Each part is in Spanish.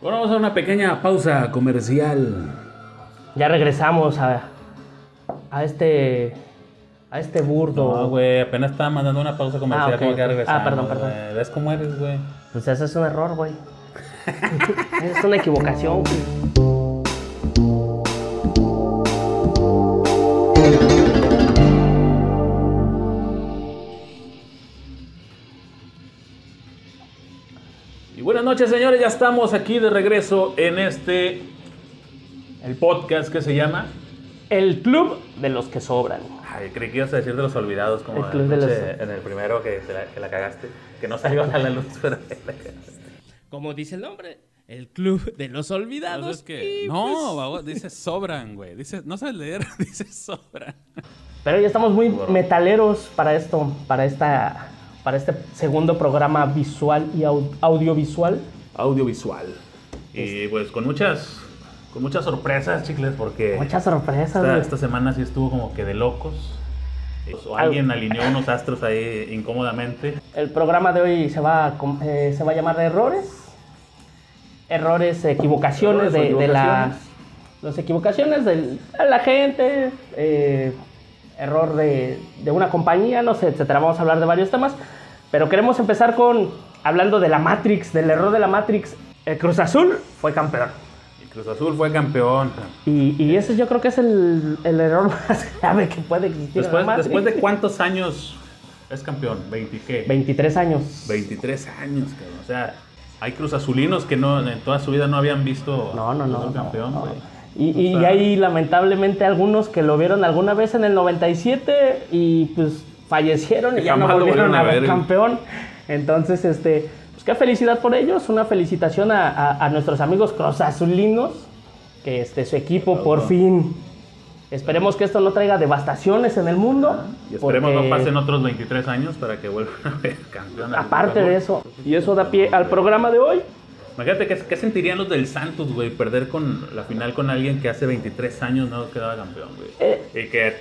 Bueno, vamos a una pequeña pausa comercial. Ya regresamos a, a este a este burdo. No, güey, apenas estaba mandando una pausa comercial. Ah, ok, como que ok. regresamos, Ah, perdón, perdón. güey. ¿Ves cómo eres, güey? Pues ese es un error, güey. es una equivocación, güey. Noches, señores. Ya estamos aquí de regreso en este. El podcast que se llama. El club de los que sobran. Ay, creí que ibas a decir de los olvidados, como El club de los- anoche en el primero que, te la, que la cagaste. Que no salió a la luz, pero la cagaste. Como dice el nombre, el club de los olvidados. Entonces, que y, no, pues, babo, dice sobran, güey. Dice, no sabes leer, dice sobran. Pero ya estamos muy metaleros para esto, para esta para este segundo programa visual y au- audiovisual. Audiovisual. Y pues con muchas con muchas sorpresas, chicles, porque Muchas sorpresas, esta, güey. esta semana sí estuvo como que de locos. O alguien alineó unos astros ahí incómodamente. El programa de hoy se va a, eh, se va a llamar errores. Errores, equivocaciones, Errores de, de la, equivocaciones. las equivocaciones de la gente, eh, error de, de una compañía, no sé, etcétera. Vamos a hablar de varios temas, pero queremos empezar con hablando de la Matrix, del error de la Matrix. El Cruz Azul fue campeón. Y Cruz Azul fue campeón. Y, y ese yo creo que es el, el error más grave que puede existir. en la Después, después de cuántos años es campeón? ¿20 qué? 23 años. 23 años, cabrón. O sea, hay Cruz Azulinos que no, en toda su vida no habían visto No, no, no. Campeón, no. Y, y O sea, hay lamentablemente algunos que lo vieron alguna vez en el 97 y pues fallecieron y ya no volvieron a ver. campeón. Entonces, este, pues qué felicidad por ellos, una felicitación a, a- a nuestros amigos Cruz Azulinos, que este, su equipo por fin. Esperemos que esto no traiga devastaciones en el mundo. Y esperemos porque- no pasen otros 23 años para que vuelvan a ver campeón. Aparte de eso, y eso da pie al programa de hoy. Imagínate, ¿qué, qué sentirían los del Santos, güey? Perder con la final con alguien que hace 23 años no quedaba campeón, güey. Eh. Y que,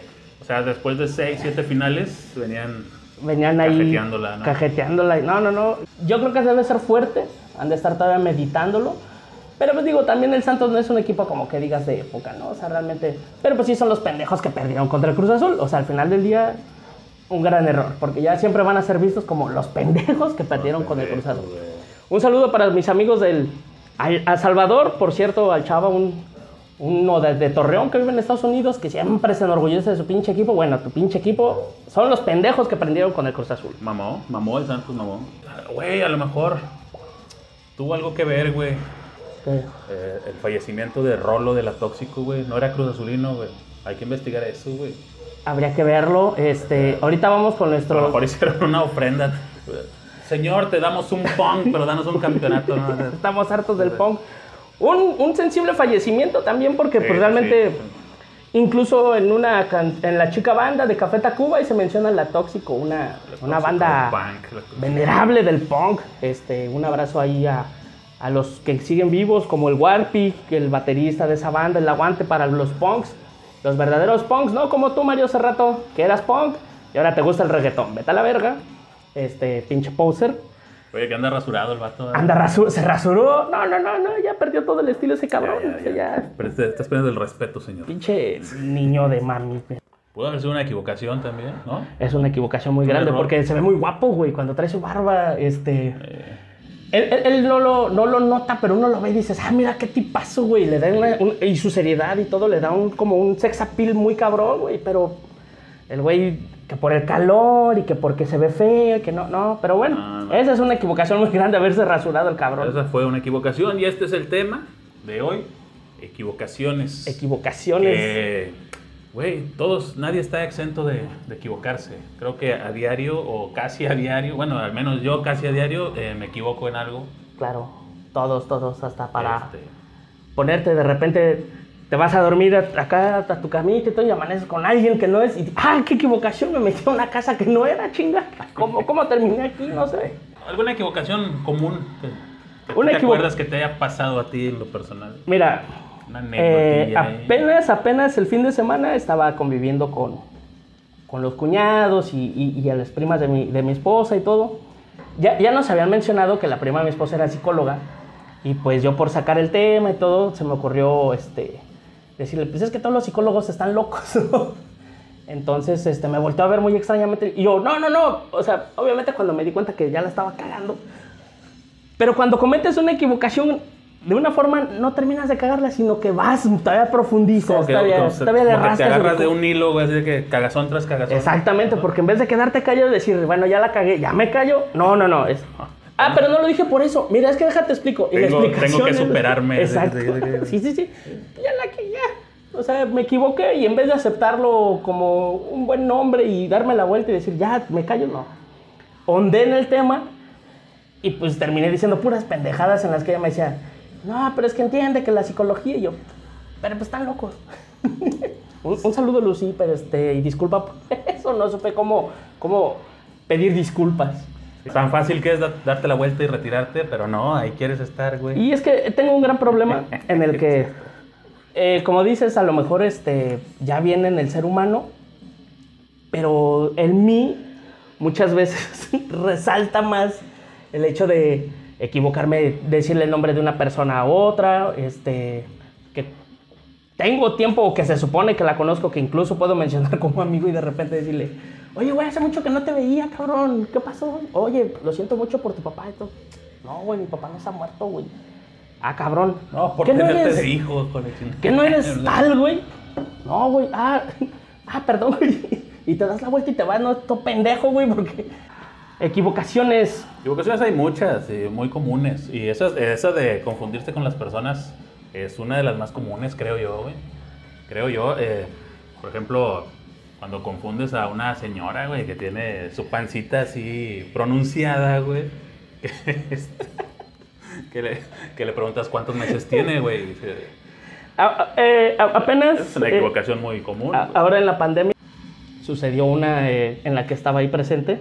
o sea, después de 6, 7 finales, venían... venían ahí Cajeteándola, ¿no? cajeteándola. No, no, no. Yo creo que debe ser fuerte. Han de estar todavía meditándolo. Pero pues digo, también el Santos no es un equipo como que digas de época, ¿no? O sea, realmente... Pero pues sí son los pendejos que perdieron contra el Cruz Azul. O sea, al final del día, un gran error. Porque ya siempre van a ser vistos como los pendejos que perdieron con el Cruz Azul. Un saludo para mis amigos del... al- A Salvador, por cierto, al Chava, un, uno de, de Torreón que vive en Estados Unidos, que siempre se enorgullece de su pinche equipo. Bueno, tu pinche equipo son los pendejos que prendieron con el Cruz Azul. Mamó, mamó el Santos, mamó. Güey, a lo mejor tuvo algo que ver, güey. Eh, el fallecimiento de Rolo de la Tóxico, güey. No era Cruz Azulino, güey. Hay que investigar eso, güey. Habría que verlo. Este, ahorita vamos con A lo nuestro. mejor hicieron una ofrenda. Señor, te damos un punk, pero danos un campeonato. ¿no? Estamos hartos del punk. Un, un sensible fallecimiento también, porque Sí, pues realmente, sí. incluso en una en la chica banda de Café Tacuba, y se menciona la Tóxico, una, una Tóxico, banda punk, venerable del punk. Este, un abrazo ahí a, a los que siguen vivos, como el Warpy, que el baterista de esa banda, el aguante para los punks, los verdaderos punks, ¿no? Como tú, Mario Cerrato, que eras punk y ahora te gusta el reggaetón. Vete a la verga, este pinche poser. Oye, que anda rasurado el vato. ¿eh? Anda, rasu- se rasuró. No, no, no, no, ya perdió todo el estilo ese cabrón. Ya, ya, o sea, ya. ya, Pero te estás perdiendo el respeto, señor. pinche niño de mami. Pudo haber sido una equivocación también, ¿no? Es una equivocación muy grande error. porque se ve muy guapo, güey. Cuando trae su barba, este. Eh, Él, él- él no, lo, no lo nota, pero uno lo ve y dices, ah, mira qué tipazo, güey. Le da una- un- y su seriedad y todo le da un, como un sex appeal muy cabrón, güey. Pero el güey, que por el calor y que porque se ve feo, que no, no. Pero bueno, No, no. esa es una equivocación muy grande haberse rasurado el cabrón. esa fue una equivocación y este es el tema de hoy. Equivocaciones. Equivocaciones. Güey, todos, nadie está exento de, de equivocarse. Creo que a diario o casi a diario, bueno, al menos yo casi a diario eh, me equivoco en algo. Claro, todos, todos, hasta para Este, ponerte de repente. Te vas a dormir a- acá a tu camita y todo y amaneces con alguien que no es. Y, ¡ay, qué equivocación! Me metí a una casa que no era, chinga. ¿Cómo, cómo terminé aquí? No sé. ¿Alguna equivocación común que, que tú Una te equivo- acuerdas que te haya pasado a ti en lo personal? Mira, Una eh, apenas, apenas el fin de semana estaba conviviendo con, con los cuñados y, y- y a las primas de mi, de mi esposa y todo. Ya, ya nos habían mencionado que la prima de mi esposa era psicóloga Y pues yo por sacar el tema y todo, se me ocurrió este, decirle, pues es que todos los psicólogos están locos, ¿no? Entonces este, me volteó a ver muy extrañamente y yo, no, no, no. O sea, obviamente cuando me di cuenta que ya la estaba cagando. Pero cuando cometes una equivocación, de una forma no terminas de cagarla, sino que vas, todavía profundizas, que, todavía, como todavía le como que te agarras de un hilo, güey, así que cagazón tras cagazón. Exactamente, porque en vez de quedarte callado y decir, bueno, ya la cagué, ya me callo. No, no, no. Es... Ah, pero no lo dije por eso. Mira, es que déjate explico. Y la Tengo- explicación tengo que es- superarme. Exacto. Sí, sí, sí. Ya la que ya. O sea, me equivoqué y en vez de aceptarlo como un buen nombre y darme la vuelta y decir, ya, me callo, no. Hondé en el tema y pues terminé diciendo puras pendejadas en las que ella me decía, no, pero es que entiende que la psicología y yo, pero pues están locos. un, un saludo, Lucy, pero este, y disculpa por eso, no supe cómo, cómo pedir disculpas. Tan fácil que es da- darte la vuelta y retirarte, pero no, ahí quieres estar, güey. Y es que tengo un gran problema en el que, eh, como dices, a lo mejor este, ya viene en el ser humano, pero en mí muchas veces resalta más el hecho de equivocarme, decirle el nombre de una persona a otra, este, que tengo tiempo que se supone que la conozco, que incluso puedo mencionar como amigo y de repente decirle, oye, güey, hace mucho que no te veía, cabrón, ¿qué pasó? Oye, lo siento mucho por tu papá y todo. No, güey, mi papá no se ha muerto, güey. Ah, cabrón. No, por ¿Qué no eres- de hijo, con el. ¿Qué no eres tal, güey? No, güey. Ah, ah, perdón, güey. Y te das la vuelta y te vas, no, todo pendejo, güey, porque equivocaciones. Equivocaciones hay muchas, y muy comunes. Y esa, esa de confundirse con las personas es una de las más comunes, creo yo, güey. Creo yo. eh, por ejemplo, cuando confundes a una señora, güey, que tiene su pancita así pronunciada, güey. Que, este, que le, que le preguntas cuántos meses tiene, güey. y A- a- eh, a- apenas. Es una eh, equivocación muy común. a- ahora en la pandemia sucedió una eh, en la que estaba ahí presente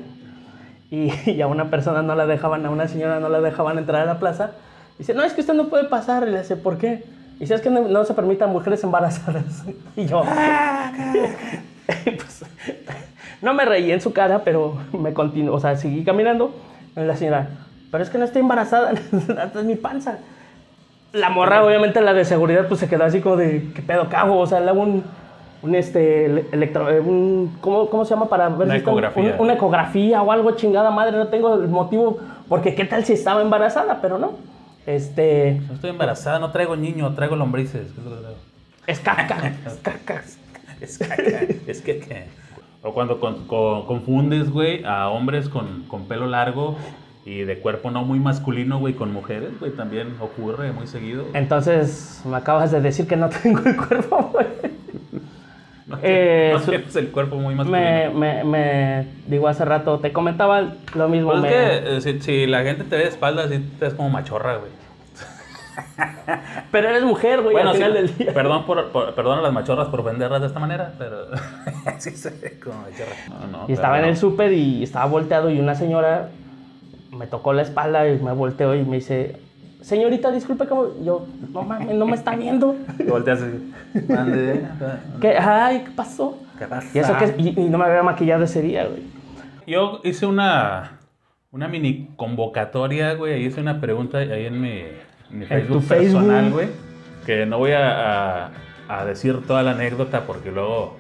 y, y a una persona no la dejaban, a una señora no la dejaban entrar a la plaza. Dice, no, es que usted no puede pasar. Y le dice, ¿por qué? Dice, es que no, no se permitan mujeres embarazadas. Y yo, pues, no me reí en su cara, pero me continuó, o sea, seguí caminando. La señora, pero es que no estoy embarazada, esta es mi panza. La morra, obviamente, la de seguridad, pues se quedó así como de, ¿qué pedo cago? O sea, le hago un, un este, ele- electro, eh, un, ¿cómo, ¿cómo se llama para ver Una si está- ecografía. un- una ecografía o algo, chingada madre, no tengo el motivo, porque qué tal si estaba embarazada, pero no. Este, No estoy embarazada, no traigo niño, traigo lombrices. ¿Qué es traigo? es caca, es caca. Es caca. O cuando con- con- confundes, güey, a hombres con, con pelo largo y de cuerpo no muy masculino, güey, con mujeres, güey, también ocurre muy seguido. Entonces, me acabas de decir que no tengo el cuerpo, güey. No, eh, no su- tienes el cuerpo muy masculino. Me, me, me, digo, hace rato te comentaba lo mismo. Pues es que eh, si, si la gente te ve de espaldas, sí te ves como machorra, güey. Pero eres mujer, güey, al sí, final del día. perdón, por, por- perdón a las machorras por venderlas de esta manera, pero sí se ve como machorra. No, no, Y estaba en el súper y estaba volteado y una señora me tocó la espalda y me volteó y me dice, señorita, disculpe, ¿cómo? Yo, no mames, no me está viendo. Volteas así. Mande, ¿Qué? Ay, ¿qué pasó? ¿Qué pasa? Y, eso que, y, y no me había maquillado ese día, güey. Yo hice una, una mini convocatoria, güey. Hice una pregunta ahí en mi, mi Facebook tu Facebook. personal, güey. Que no voy a, a- a decir toda la anécdota porque luego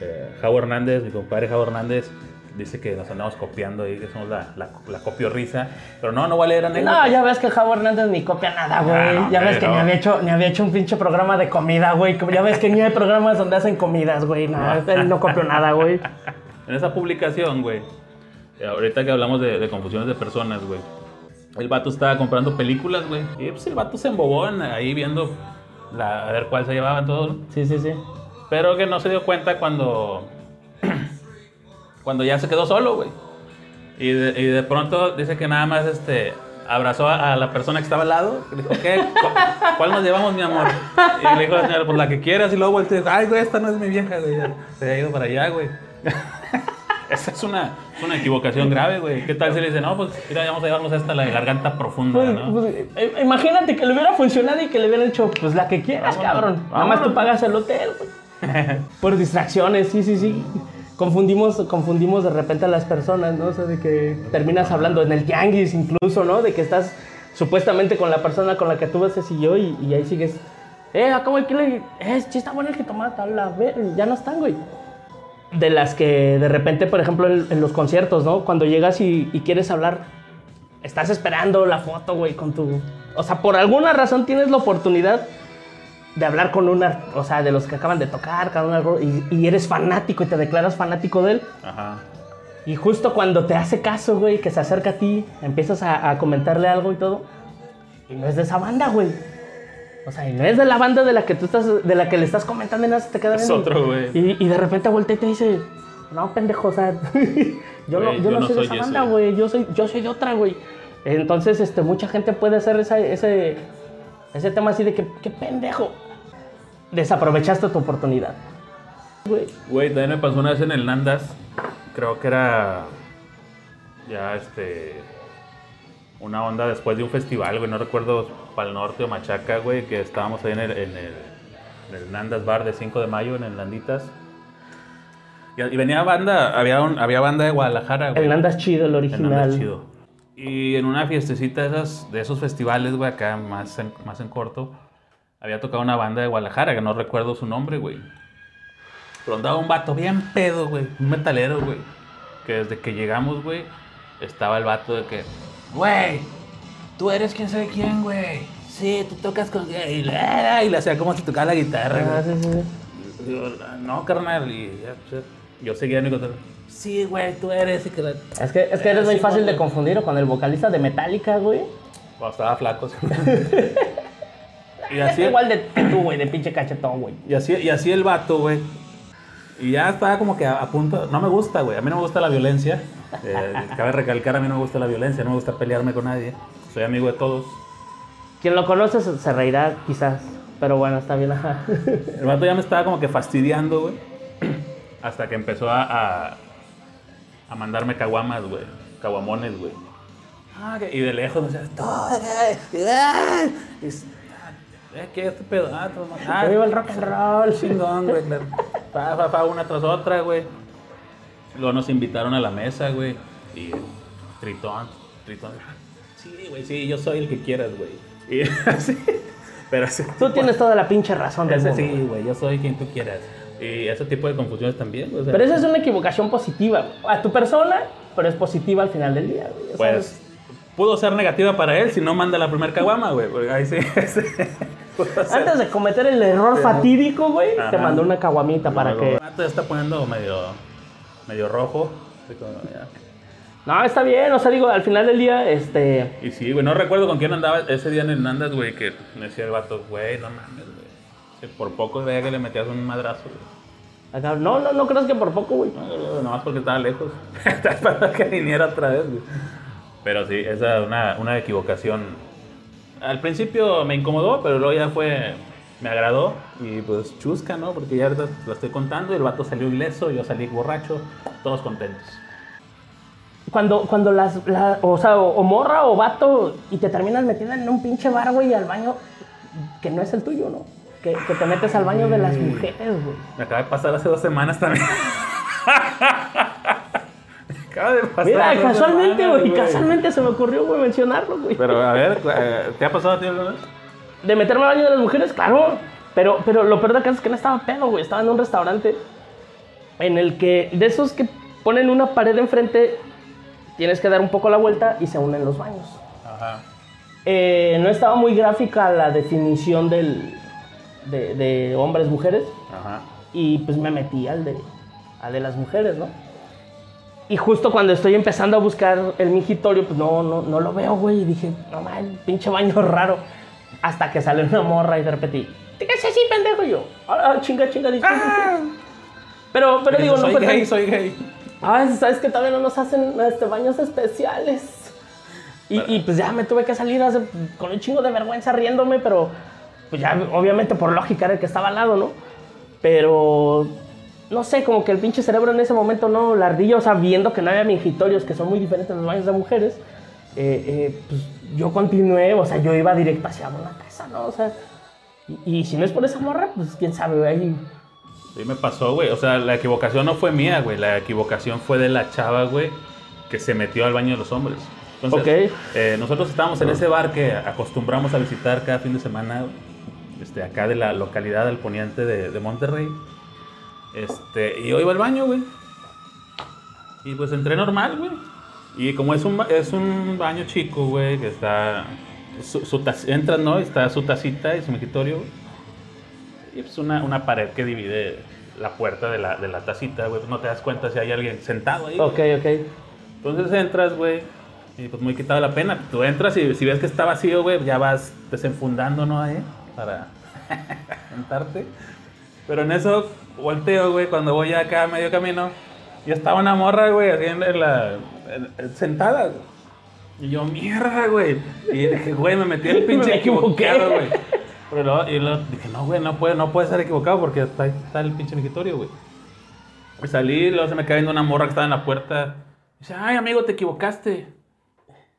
eh, Javo Hernández, mi compadre Javo Hernández, dice que nos andamos copiando ahí, que somos la, la, la copio risa. Pero no, no voy a leer anécdotas. No, ya ves que Javo Hernández ni copia nada, güey. Ah, no, ya ves que ni había, hecho, ni había hecho un pinche programa de comida, güey. Ya ves que ni hay programas donde hacen comidas, güey. No, él no copió nada, güey. En esa publicación, güey, eh, ahorita que hablamos de, de confusiones de personas, güey, el vato estaba comprando películas, güey, y pues el vato se embobó en- ahí viendo la- a ver cuál se llevaban todos. Sí, sí, sí. pero que no se dio cuenta cuando, cuando ya se quedó solo, güey. Y de, y de pronto dice que nada más este, abrazó a, a la persona que estaba al lado. Le dijo, ¿qué? ¿Cu- ¿Cuál nos llevamos, mi amor? Y le dijo la señora, pues la que quieras. Y luego volteó ay, güey, esta no es mi vieja, güey. Se ha ido para allá, güey. Esa es una, es una equivocación grave, güey. ¿Qué tal si le dice, no, pues mira, vamos a llevarnos esta, la garganta profunda, Pues, ¿no? pues, eh, imagínate que le hubiera funcionado y que le hubieran hecho pues la que quieras, Vámonos, cabrón. Nada más tú vámonos. pagas el hotel, güey. Por distracciones, sí, sí, sí. Confundimos, confundimos de repente a las personas, ¿no? O sea, de que terminas hablando en el tianguis incluso, ¿no? De que estás supuestamente con la persona con la que tú y yo y, y ahí sigues. Eh, acabo de que eh, sí está bueno el que tomaba la ver, ya no están, güey. De las que de repente, por ejemplo, en, en los conciertos, ¿no? Cuando llegas y, y quieres hablar, estás esperando la foto, güey, con tu. O sea, por alguna razón tienes la oportunidad de hablar con una, o sea, de los que acaban de tocar, cada uno, y, y eres fanático y te declaras fanático de él. Ajá. Y justo cuando te hace caso, güey, que se acerca a ti, empiezas a, a comentarle algo y todo, y no es de esa banda, güey. O sea, y no es de la banda de la que tú estás, de la que le estás comentando y nada, se te queda Es otro, güey. Y, y de repente voltea y te dice, no, pendejo, o sea, yo, no, Güey, yo no soy de esa banda, güey, yo soy, yo soy de otra, güey. Entonces, este, mucha gente puede hacer esa- ese, ese tema así de que, qué pendejo. Desaprovechaste tu oportunidad. Güey. Güey, también me pasó una vez en el Nandas. Creo que era. Ya este. Una onda después de un festival, güey. No recuerdo para el norte o Machaca, güey. Que estábamos ahí en el, en el, en el Nandas Bar de 5 de mayo, en el Nanditas. Y, y venía banda, había, un- había banda de Guadalajara, güey. El Nandas chido, el El original. Nandas chido. Y en una fiestecita de, esas, de esos festivales, güey, acá más en, más en corto, había tocado una banda de Guadalajara, que no recuerdo su nombre, güey. Pero andaba un vato bien pedo, güey. Un metalero, güey. Que desde que llegamos, güey, estaba el vato de que, güey, tú eres quién sabe quién, güey. Sí, tú tocas con... Y le, hacía como si tocara la guitarra, Ah, güey. sí, sí. No, carnal. Y ya, pues, yo seguía en mi contacto. Sí, güey, tú eres. Y que la... Es que, es que eres muy Sí, fácil de güey. confundir con el vocalista de Metallica, güey. Cuando estaba flaco. sí. y así, igual de tú, güey, de pinche cachetón, güey. y así, y así el vato, güey. Y ya estaba como que a, a punto. No me gusta, güey. A mí no me gusta la violencia. Eh, cabe recalcar, a mí no me gusta la violencia. No me gusta pelearme con nadie. Soy amigo de todos. Quien lo conoce se, se reirá, quizás. Pero bueno, está bien, ajá. El vato ya me estaba como que fastidiando, güey. Hasta que empezó a, a, a mandarme caguamas, güey. Caguamones, güey. Ah, y de lejos me decía, "Todo, ¿Qué es este pedo? Ah, viva el rock and roll. Chingón, güey. Pa, pa, pa, una tras otra, güey. Luego nos invitaron a la mesa, güey. Y Tritón, Tritón. Sí, güey, sí, yo soy el que quieras, güey. Y así. Pero así. Tú tienes toda la pinche razón del Ese mundo. sí, güey, yo soy quien tú quieras. Y ese tipo de confusiones también, güey. o sea, Pero esa es una equivocación positiva a tu persona, pero es positiva al final del día, güey. Pues pudo ser negativa para él si no manda la primer caguama, güey. porque Ahí sí. sí. Antes de cometer el error fatídico, güey, te Ajá. mandó una caguamita para que... El ya está poniendo medio, medio rojo. No, está bien, o sea, digo, al final del día, este... Y sí, güey, no recuerdo con quién andaba ese día en el Nandas, güey, que me decía el vato, güey, no mames, güey. Por poco veía que le metías un madrazo, güey. acá, no, no, no creas que por poco, güey. No, no, Nomás porque estaba lejos. Esperando que viniera otra vez, güey. Pero sí, esa es una, una equivocación. Al principio me incomodó, pero luego ya fue. Me agradó y pues chusca, ¿no? Porque ya ahorita lo estoy contando y el vato salió ileso, yo salí borracho, todos contentos. Cuando, cuando las, la- o sea, o, o morra o vato y te terminas metiendo en un pinche bar, güey, al baño que no es el tuyo, ¿no? Que, que te metes al baño de las mujeres, güey. Me acaba de pasar hace dos semanas también. acaba de pasar. Mira, casualmente, güey, casualmente se me ocurrió, güey, mencionarlo, güey. Pero a ver, eh, ¿te ha pasado a ti alguna vez? De meterme al baño de las mujeres, claro. Pero, pero lo peor de acá es que no estaba pedo, güey. Estaba en un restaurante en el que, de esos que ponen una pared enfrente, tienes que dar un poco la vuelta y se unen los baños. Ajá. Eh, no estaba muy gráfica la definición del, de, de hombres, mujeres. Ajá. Y pues me metí al de, al de las mujeres, ¿no? Y justo cuando estoy empezando a buscar el mingitorio, pues no, no, no lo veo, güey. Y dije, no mames, pinche baño raro. Hasta que sale una morra y de repente, ¿qué es así, pendejo? Y yo, ah, chinga, chinga, disculpe. Pero, pero digo, no soy fue gay, tan- soy gay. Ay, sabes que todavía no nos hacen este, baños especiales. Y, y, pues ya me tuve que salir hace- con un chingo de vergüenza riéndome, pero pues ya obviamente por lógica era el que estaba al lado, ¿no? Pero no sé, como que el pinche cerebro en ese momento no, la ardilla, o sea, viendo que no había mingitorios, que son muy diferentes los baños de mujeres, eh, eh, pues yo continué, o sea, yo iba directo hacia una casa, ¿no? O sea, y, y si no es por esa morra, pues quién sabe, ahí Sí, me pasó, güey. O sea, la equivocación no fue mía, güey. La equivocación fue de la chava, güey, que se metió al baño de los hombres. Entonces, Ok. eh, nosotros estábamos en ese bar que acostumbramos a visitar cada fin de semana, este, acá de la localidad del poniente de, de Monterrey. Este, y yo iba al baño, güey. Y pues entré normal, güey. Y como es un, es un baño chico, güey, que está... Su, su tac- entras, ¿no? Está su tacita y su mejitorio, güey. Y pues una, una pared que divide la puerta de la, de la tacita, güey. Pues no te das cuenta si hay alguien sentado ahí. güey. Ok, ok. Entonces entras, güey, y pues muy quitado la pena. Tú entras y si ves que está vacío, güey, ya vas desenfundando, ¿no? Ahí, para sentarte. Pero en eso volteo, güey, cuando voy acá a medio camino, y estaba una morra, güey, así en la, en- en- sentada, güey. Y yo, mierda, güey. Y dije, güey, me metí el pinche Me equivocado, güey. Pero luego, y luego dije, no, güey, no puede, no puede estar equivocado porque está, está el pinche migitorio, güey. Y salí, luego se me cae viendo una morra que estaba en la puerta. Y dice, ay, amigo, te equivocaste.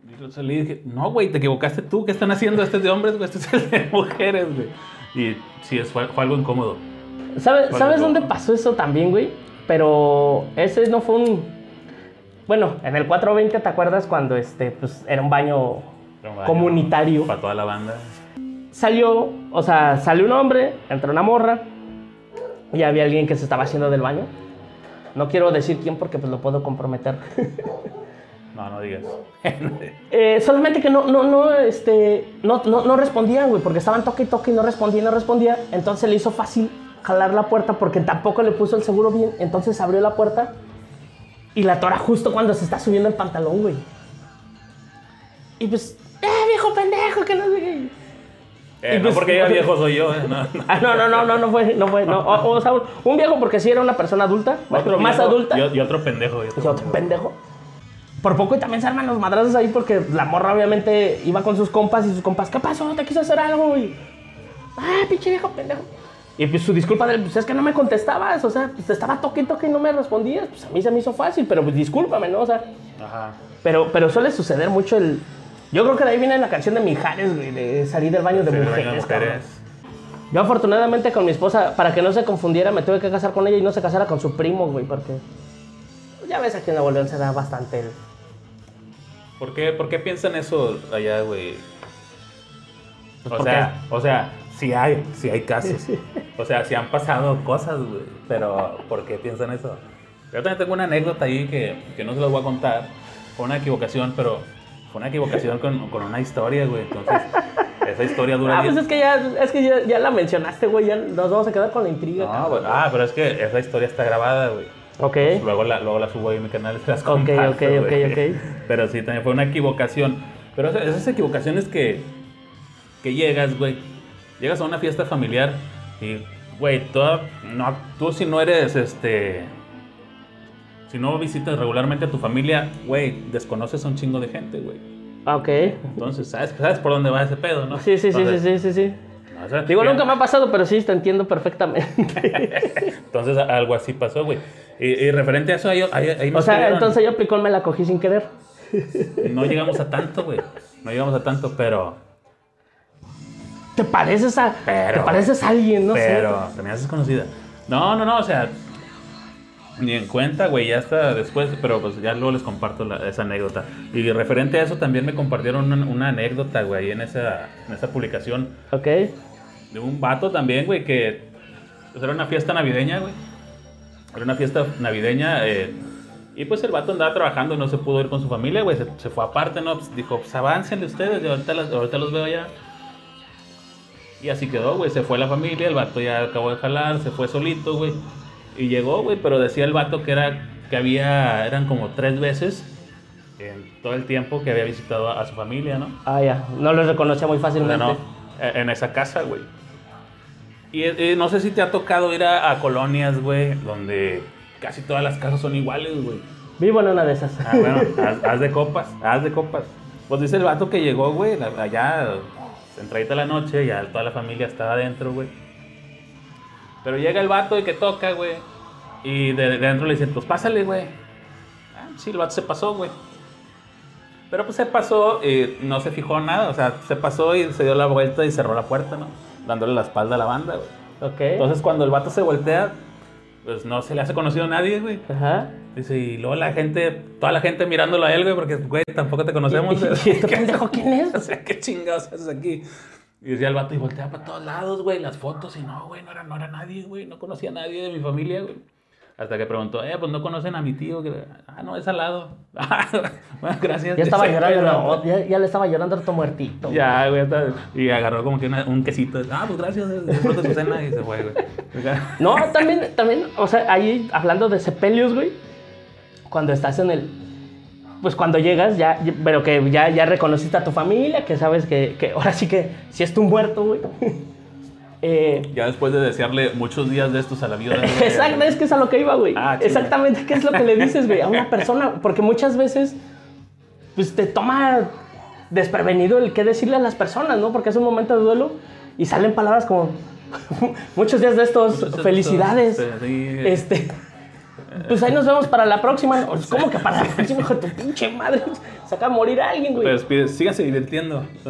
Y luego salí y dije, no, güey, te equivocaste tú. ¿Qué están haciendo? Este es de hombres, güey, este es el de mujeres, güey. Y sí, es- fue, fue algo incómodo. ¿Sabes, Vale, ¿sabes no. dónde pasó eso también, güey? Pero ese no fue un... Bueno, en el 420, ¿te acuerdas cuando este, pues, era un baño un baño comunitario? Para toda la banda. Salió, o sea, salió un hombre, entró una morra y había alguien que se estaba haciendo del baño. No quiero decir quién porque pues lo puedo comprometer. No, no digas. Eh, solamente que no, no, no, este, no, no, no respondían, güey, porque estaban toque y toque y no respondía y no respondía. Entonces le hizo fácil jalar la puerta porque tampoco le puso el seguro bien. Entonces abrió la puerta y la tora justo cuando se está subiendo el pantalón, güey. Y pues, ¡eh, viejo pendejo! Que no sé qué. Eh, no pues- porque ella viejo soy yo, eh, no, no. Ah, no, no, no, no, no fue, no fue, no. O, o sea, un- un viejo porque sí era una persona adulta, Otro más viejo adulta. Y, y otro pendejo. y otro Y otro pendejo. Por poco y también se arman los madrazos ahí porque la morra obviamente iba con sus compas y sus compas, ¿qué pasó? ¿Te quiso hacer algo? Y, ah, pinche viejo pendejo. Y pues su disculpa de pues es que no me contestabas, o sea, pues te estaba toque y toque y no me respondías, pues a mí se me hizo fácil, pero pues discúlpame, ¿no? O sea, Ajá. pero, pero suele suceder mucho el... Yo creo que de ahí viene la canción de Mijares, güey, de salir del baño de Sí, mujeres, baño de cabrón. mujeres. Yo afortunadamente con mi esposa, para que no se confundiera, me tuve que casar con ella y no se casara con su primo, güey, porque... Ya ves aquí en Nuevo León se da bastante el... ¿Por qué, ¿Por qué piensan eso allá, güey? O ¿por sea, o sea, sí hay, sí hay casos. O sea, sí han pasado cosas, güey. Pero, ¿por qué piensan eso? Yo también tengo una anécdota ahí que, que no se las voy a contar. Fue una equivocación, pero fue una equivocación con, con una historia, güey. Entonces, esa historia dura Ah, pues 10 es que ya, es que ya, ya la mencionaste, güey, ya nos vamos a quedar con la intriga. No, güey. Ah, pero es que esa historia está grabada, güey. Ok, Luego la, luego la subo ahí en mi canal y se las Ok, comparto, ok, güey. ok, ok. Pero sí, también fue una equivocación. Pero esas- esas equivocaciones que, que llegas, güey. Llegas a una fiesta familiar y, güey, toda- no, tú si no eres, este... Si no visitas regularmente a tu familia, güey, desconoces a un chingo de gente, güey. Ah, ok. Entonces, ¿sabes, ¿sabes por dónde va ese pedo, no? Sí, sí, sí, sí, sí, sí, sí. o sea, Digo, nunca me ha pasado, pero sí, te entiendo perfectamente. Entonces, algo así pasó, güey. Y, y referente a eso, ahí, ahí, ahí o sea, entonces yo aplicó me la cogí sin querer. No llegamos a tanto, güey. No llegamos a tanto, pero. ¿Te pareces a, Pero- te pareces a alguien, no pero te me haces conocida. No, no, no, o sea. Ni en cuenta, güey, ya hasta después, pero pues ya luego les comparto la- esa anécdota. Y referente a eso también me compartieron una, una anécdota, güey, en esa, en esa publicación? Ok. de un vato también, güey, que pues, era una fiesta navideña, güey. Era una fiesta navideña eh, y pues el vato andaba trabajando y no se pudo ir con su familia, güey. Se, se fue aparte, ¿no? Pues, dijo, pues aváncenle ustedes, yo ahorita, las- ahorita los veo allá. Y así quedó, güey. Se fue la familia, el vato ya acabó de jalar, se fue solito, güey. Y llegó, güey, pero decía el vato que era que había, eran como tres veces en todo el tiempo que había visitado a, a su familia, ¿no? Ah, ya. No lo reconocía muy O sea, fácilmente. no, eh, en esa casa, güey. Y, eh, no sé si te ha tocado ir a, a colonias, güey, donde casi todas las casas son iguales, güey. Vivo en una de esas. Ah, bueno, haz, haz de copas, haz de copas. Pues dice el vato que llegó, güey, allá, entradita la noche, ya toda la familia estaba adentro, güey. Pero llega el vato y que toca, güey. Y de, de dentro le dicen, pues pásale, güey. Ah, sí, el vato se pasó, güey. Pero pues se pasó y no se fijó nada, o sea, se pasó y se dio la vuelta y cerró la puerta, ¿no? Dándole la espalda a la banda, güey. ok. Entonces cuando el vato se voltea, pues no se le hace conocido a nadie, güey. Ajá. Dice, y luego la gente, toda la gente mirándolo a él, güey, porque, güey, tampoco te conocemos. ¿Y este pendejo quién es? O sea, ¿qué chingados haces aquí? Y decía el vato, y voltea para todos lados, güey, las fotos, y no, güey, no era, no era nadie, güey, no conocía a nadie de mi familia, güey. Hasta que preguntó, eh, pues no conocen a mi tío. que- Ah, no, es al lado. bueno, gracias. Ya estaba llorando, "Pero- no, ya, ya le estaba llorando harto muertito. Ya, güey, está- y agarró como que una- un quesito. Ah, pues gracias, disfrute su cena, y se fue, güey. No, también, también, o sea, ahí hablando de sepelios, güey, cuando estás en el. Pues cuando llegas, ya, pero que ya, ya reconociste a tu familia, que sabes que, que ahora sí que si es tu muerto, güey. Eh, Ya después de desearle muchos días de estos a la güey, Exacto, es que es a lo que iba, güey. Ah. Exactamente, ¿qué es lo que le dices, güey? A una persona, porque muchas veces, pues te toma desprevenido el qué decirle a las personas, ¿no? Porque es un momento de duelo y salen palabras como, muchos días de estos, Muchos felicidades. estos, sí. Este, pues ahí nos vemos para la próxima. ¿Cómo que para la próxima, hijo de tu pinche madre? Se acaba de morir alguien, güey. despides, síganse divirtiendo.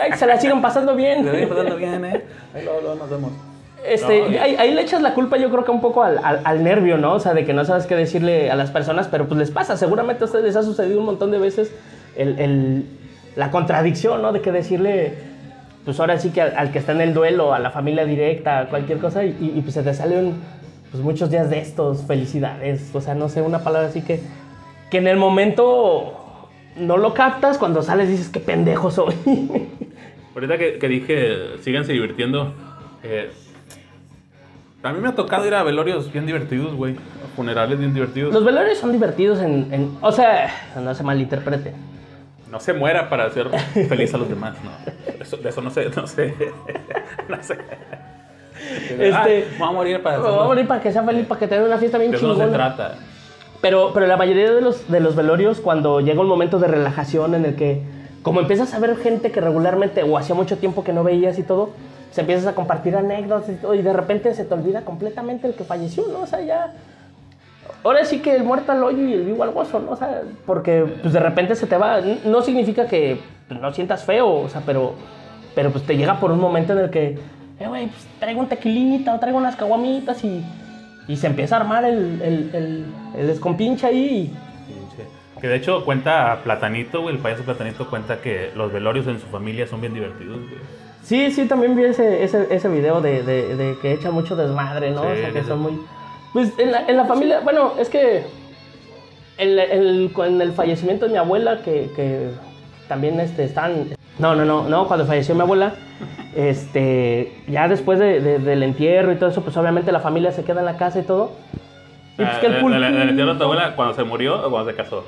Ay, que se la sigan pasando bien. Te voy pasando bien, ¿eh? Ahí luego, luego nos vemos. Este, No, ahí, ahí le echas la culpa yo creo que un poco al, al- al nervio, ¿no? O sea, de que no sabes qué decirle a las personas, pero pues les pasa. Seguramente a ustedes les ha sucedido un montón de veces el, el- la contradicción, ¿no? De que decirle, pues ahora sí que al, al que está en el duelo, a la familia directa, cualquier cosa, y, y, pues se te sale un, pues muchos días de estos, felicidades, o sea, no sé, una palabra así que, que en el momento no lo captas, cuando sales dices, qué pendejo soy. Ahorita que, que dije, síganse divirtiendo. eh, a mí me ha tocado ir a velorios bien divertidos, güey. A funerales bien divertidos. Los velorios son divertidos en, en- O sea, no se malinterprete. No se muera para hacer feliz a los demás, no. Eso, de eso no sé, no sé. no sé. Este- Ah, voy a morir para Vamos a morir para que sea feliz, para que tenga una fiesta bien De eso no se chingona. trata. Pero, pero la mayoría de los, de los velorios, cuando llega un momento de relajación en el que, como empiezas a ver gente que regularmente o hacía mucho tiempo que no veías y todo, se empiezas a compartir anécdotas y todo, y de repente se te olvida completamente el que falleció, ¿no? O sea, ya. Ahora sí que el muerto al hoyo y el vivo al gozo, ¿no? O sea, porque pues de repente se te va. No significa que pues, no sientas feo, o sea, pero, pero pues te llega por un momento en el que, eh, güey, pues traigo un tequilita o traigo unas caguamitas y, y se empieza a armar el, el, el, el descompinche ahí. Pinche. Que de hecho cuenta Platanito, güey, el payaso Platanito cuenta que los velorios en su familia son bien divertidos, güey. Sí, sí, también vi ese, ese, ese video de, de, de que echan mucho desmadre, ¿no? Sí, o sea, que son muy... Pues en la, en la familia, bueno, es que el, el- con el fallecimiento de mi abuela, que, que también este, están... No, no, no, no, cuando falleció mi abuela, este, ya después de- de- del entierro y todo eso, pues obviamente la familia se queda en la casa y todo. Y pues Ah, que el ¿el- pulpo... el- el entierro de tu abuela cuando se murió o cuando se casó?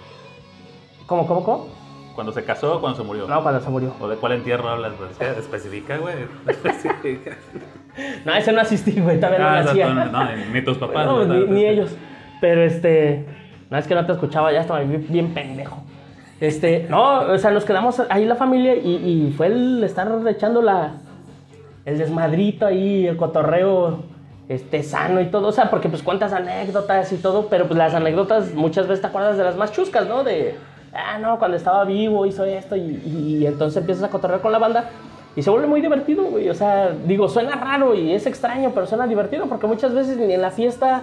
¿Cómo, cómo, cómo? ¿Cuando se casó o cuando se murió? No, cuando se murió. ¿O de cuál entierro hablas? Pues, especifica, güey. Especifica. No, ese no asistí, güey, no Ah, nacía. exacto, no, ni- ni tus papás. No, ni, no, ni ellos. Pero este. No es que no te escuchaba, ya estaba bien, bien pendejo. Este, no, o sea, nos quedamos ahí la familia y, y fue el estar echando la. El desmadrito ahí, el cotorreo este, sano y todo. O sea, porque pues cuentas anécdotas y todo, pero pues las anécdotas muchas veces te acuerdas de las más chuscas, ¿no? De. Ah, no, cuando estaba vivo hizo esto y, y- entonces empiezas a cotorrear con la banda. Y se vuelve muy divertido, güey. O sea, digo, suena raro y es extraño, pero suena divertido porque muchas veces ni en la fiesta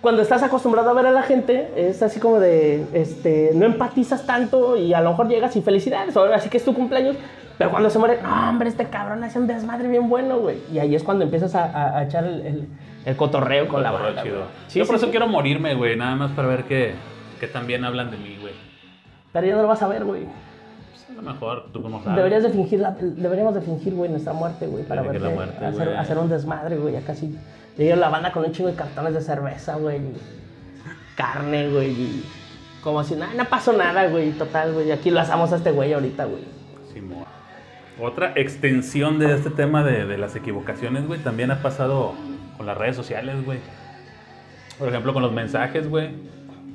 cuando estás acostumbrado a ver a la gente, es así como de, este, no empatizas tanto y a lo mejor llegas y felicidades, o así que es tu cumpleaños, pero cuando se muere, no, hombre, este cabrón hace un desmadre bien bueno, güey. Y ahí es cuando empiezas a, a- a echar el, el- el cotorreo con la Cotorreo banda. Sí, Yo sí, por eso sí. quiero morirme, güey. Nada más para ver que, que también hablan de mí, güey. Pero ya no lo vas a ver, güey. Pues, a lo mejor, tú como sabes. Deberías de fingir, la- deberíamos de fingir, güey, nuestra muerte, güey, para muerte, hacer, hacer un desmadre, güey, acá sí. Llega la banda con un chingo de cartones de cerveza, güey, carne, güey, como si nada, no pasó nada, güey, total, güey, aquí lo asamos a este güey ahorita, güey. Otra extensión de este tema de, de las equivocaciones, güey, también ha pasado con las redes sociales, güey. Por ejemplo, con los mensajes, güey,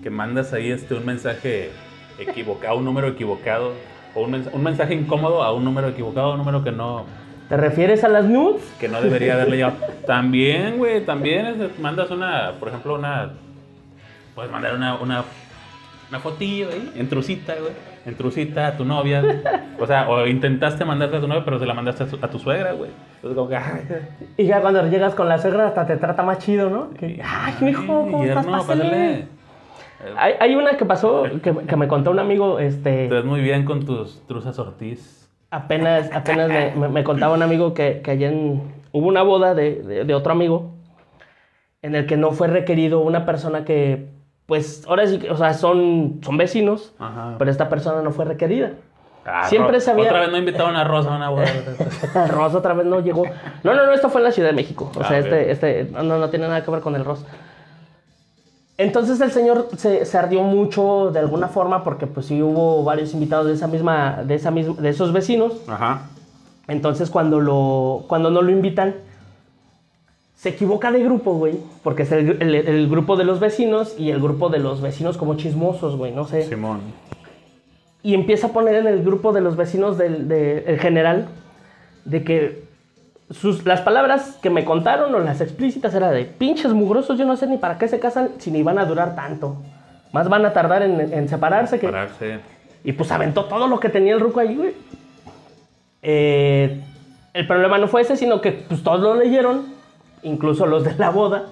que mandas ahí este, un mensaje equivocado, un número equivocado, o un, mens- un mensaje incómodo a un número equivocado, un número que no, ¿Te refieres a las nudes? que no debería haberle llegado. También, güey, también es- mandas una, por ejemplo, una, puedes mandar una, una, una fotillo ahí, en trucita, güey. En trucita a tu novia. O sea, o intentaste mandarte a tu novia, pero se la mandaste a tu, a tu suegra, güey. Entonces, como que, ay, Y ya cuando llegas con la suegra hasta te trata más chido, ¿no? Que, ay, mijo, ¿cómo estás? yerno, Pásale". Hay, hay una que pasó, que, que me contó un amigo, este... Te ves muy bien con tus truzas Ortiz. Apenas, apenas me, me- me contaba un amigo que, que en, hubo una boda de, de- de otro amigo en el que no fue requerido una persona que, pues, ahora sí, o sea, son, son vecinos, Ajá. pero esta persona no fue requerida. Ah, Siempre Ro- sabía- Otra vez no invitaron a Rosa a una boda. Ross otra vez no llegó. No, no, no, esto fue en la Ciudad de México. O Ah, sea, este, este, no, no, tiene nada que ver con el Ross. Entonces el señor se, se ardió mucho de alguna forma porque pues sí hubo varios invitados de esa misma, de esa misma, de esos vecinos. Ajá. Entonces cuando lo, cuando no lo invitan, se equivoca de grupo, güey. Porque es el, el- el grupo de los vecinos y el grupo de los vecinos como chismosos, güey, no sé. Simón. Y empieza a poner en el grupo de los vecinos del de- el general de que sus, las palabras que me contaron o las explícitas era de pinches mugrosos, yo no sé ni para qué se casan si ni van a durar tanto. Más van a tardar en, en separarse que... Y pues aventó todo lo que tenía el ruco ahí, güey. Eh, el problema no fue ese, sino que pues todos lo leyeron, incluso los de la boda.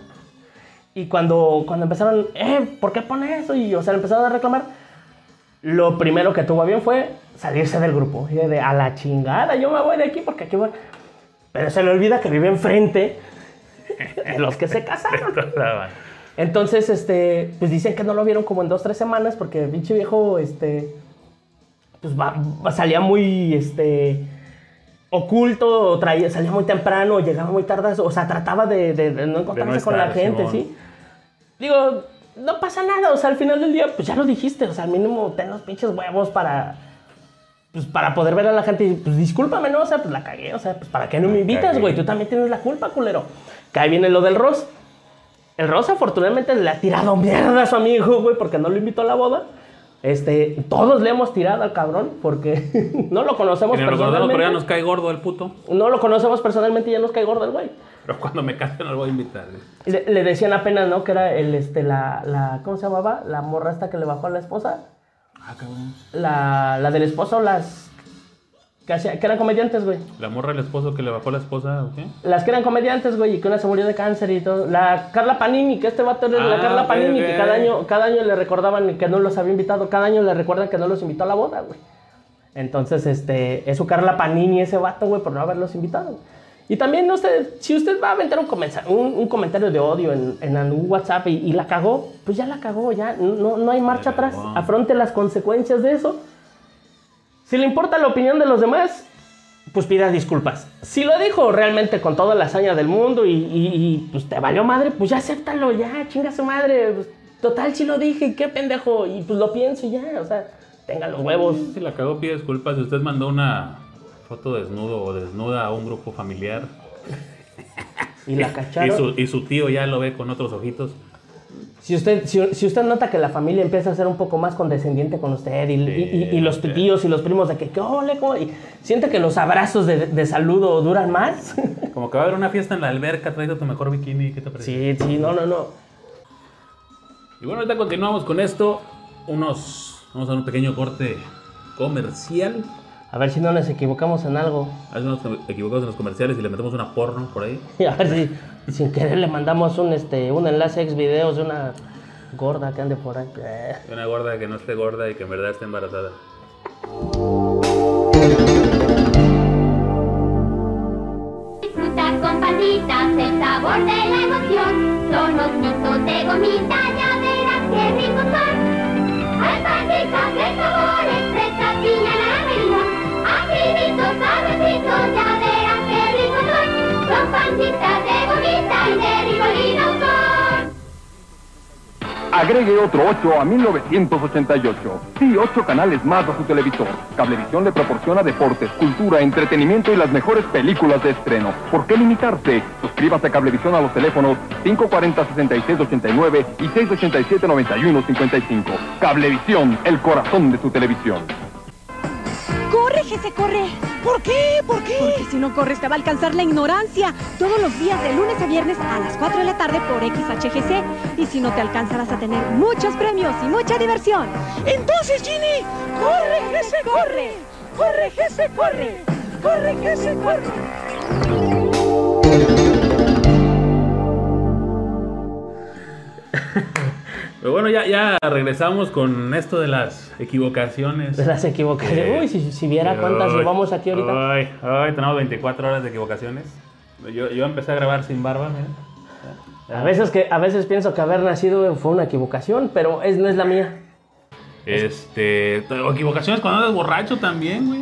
Y cuando, cuando empezaron, eh, ¿por qué pone eso? Y o sea, empezaron a reclamar. Lo primero que tuvo bien fue salirse del grupo. Y de a la chingada, yo me voy de aquí porque aquí voy. Pero se le olvida que vive enfrente de los que se casaron. Entonces, este, pues dicen que no lo vieron como en dos, tres semanas porque el pinche viejo, este, pues va- va- salía muy, este, oculto, traía, salía muy temprano, llegaba muy tarde, o sea, trataba de, de- de no encontrarse con la gente. ¿sí? Digo, no pasa nada, o sea, al final del día, pues ya lo dijiste, o sea, al mínimo ten los pinches huevos para, pues para poder ver a la gente y, pues discúlpame, ¿no? O sea, pues la cagué, o sea, pues para qué no me invitas, güey, tú también tienes la culpa, culero. Que ahí viene lo del Ross. El Ross afortunadamente le ha tirado mierda a su amigo, güey, porque no lo invitó a la boda. Este, todos le hemos tirado al cabrón porque no lo conocemos personalmente. pero ya nos cae gordo el puto. No lo conocemos personalmente y ya nos cae gordo el güey. Pero cuando me case no lo voy a invitar. Le, le decían apenas, ¿no? Que era el, este, la, la, ¿cómo se llamaba? La morra esta que le bajó a la esposa. Ah, cabrón. La, la del esposo, las que, hacía- que eran comediantes, güey. La morra del esposo que le bajó la esposa, ¿o qué? Las que eran comediantes, güey, y que una se murió de cáncer y todo. La Carla Panini, que este vato era la Ah, Carla Panini, que cada año, cada año le recordaban que no los había invitado, cada año le recuerdan que no los invitó a la boda, güey. Entonces, este, es su Carla Panini ese vato, güey, por no haberlos invitado. Y también, usted, si usted va a aventar un, un, un comentario de odio en, en algún WhatsApp y, y la cagó, pues ya la cagó, ya no, no hay marcha atrás. Afronte las consecuencias de eso. Si le importa la opinión de los demás, pues pida disculpas. Si lo dijo realmente con toda la hazaña del mundo y, y- y, pues te valió madre, pues ya acéptalo, ya, chinga su madre. Pues, total, si lo dije, qué pendejo. Y pues lo pienso y ya, o sea, tenga los huevos. Si la cagó, pide disculpas. Si usted mandó una foto desnudo o desnuda a un grupo familiar Y la y cacharon. su, y su tío ya lo ve con otros ojitos, Si usted, si, si usted nota que la familia empieza a ser un poco más condescendiente con usted y, y- y- y los Sí. tíos y los primos de que, ¿qué ole, cómo?", y siente que los abrazos de, de saludo duran más. como que va a haber una fiesta en la alberca, traído tu mejor bikini, ¿qué te parece? sí, sí, no, no, no. Y bueno, ahorita continuamos con esto. Unos, vamos a un pequeño corte comercial. A ver si no nos equivocamos en algo. Hace unos equivocados en los comerciales y le metemos una porno por ahí. Y a ver si sin querer le mandamos un, este, un enlace ex videos de una gorda que ande por ahí. Una gorda que no esté gorda y que en verdad esté embarazada. Disfruta con patitas el sabor de la emoción. Son los mitos de gomita, Agregue otro 8 a 1988. Sí, 8 canales más a su televisor. Cablevisión le proporciona deportes, cultura, entretenimiento y las mejores películas de estreno. ¿Por qué limitarse? Suscríbase a Cablevisión a los teléfonos 540-6689 y 687-9155. Cablevisión, el corazón de su televisión. Corre, GC corre. ¿Por qué? ¿Por qué? Porque si no corres te va a alcanzar la ignorancia. Todos los días de lunes a viernes a las 4 de la tarde por XHGC. Y si no te alcanza vas a tener muchos premios y mucha diversión. Entonces, Ginny, corre, GC, corre. Corre, GC, corre. Corre, GC, corre. Pero bueno, ya, ya regresamos con esto de las equivocaciones. De las equivocaciones. Eh, Uy, si, si viera cuántas Ay, llevamos aquí ahorita. Ay, ay, tenemos 24 horas de equivocaciones. Yo, yo empecé a grabar sin barba, mira. A veces, que, a veces pienso que haber nacido fue una equivocación, pero es, no es la mía. Este. Equivocaciones cuando andas borracho también, güey.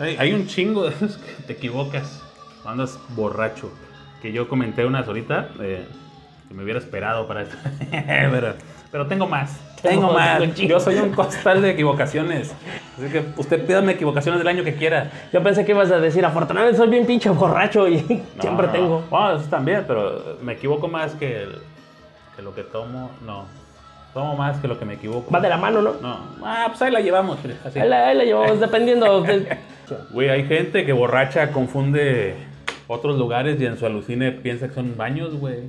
Hay, hay un chingo de veces que te equivocas cuando andas borracho. Que yo comenté unas ahorita. eh, que me hubiera esperado para esto. pero, pero tengo más. Tengo Tengo más. Yo soy un costal de equivocaciones. Así que usted pídame equivocaciones del año que quiera. Yo pensé que ibas a decir, afortunadamente soy bien pinche borracho y No, siempre no. tengo. Bueno, eso también, pero me equivoco más que, el- que lo que tomo. No. Tomo más que lo que me equivoco. Va de la mano, ¿no? No. Ah, pues ahí la llevamos. Así. Ahí la, ahí la llevamos dependiendo. de- Güey, hay gente que borracha confunde otros lugares y en su alucine piensa que son baños, güey.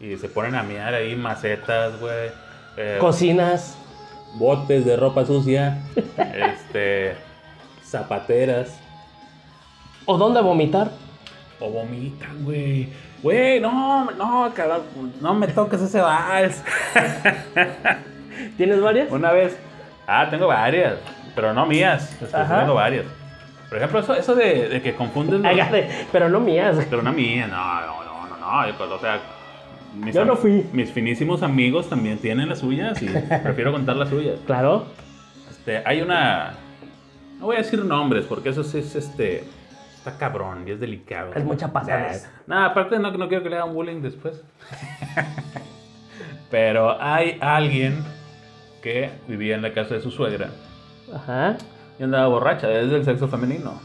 Y se ponen a mirar ahí macetas, güey. eh, Cocinas. botes de ropa sucia. este. Zapateras. ¿O dónde vomitar? O vomitan, güey. Güey, no, no, cabrón. No me toques ese vals. ¿Tienes varias? Una vez. Ah, tengo varias. Pero no mías. Tengo varias. Por ejemplo, eso, eso de, de que confunden. los- pero no mías. Pero una mía, no, no, no, no, no. yo, O sea, mis, Yo no fui. mis finísimos amigos también tienen las suyas y prefiero contar las suyas. Claro. Este, hay una. No voy a decir nombres porque eso sí es este. Está cabrón y es delicado. Es mucha pasadez. Nada, aparte no, no quiero que le hagan bullying después. Pero hay alguien que vivía en la casa de su suegra Ajá. y andaba borracha, es del sexo femenino.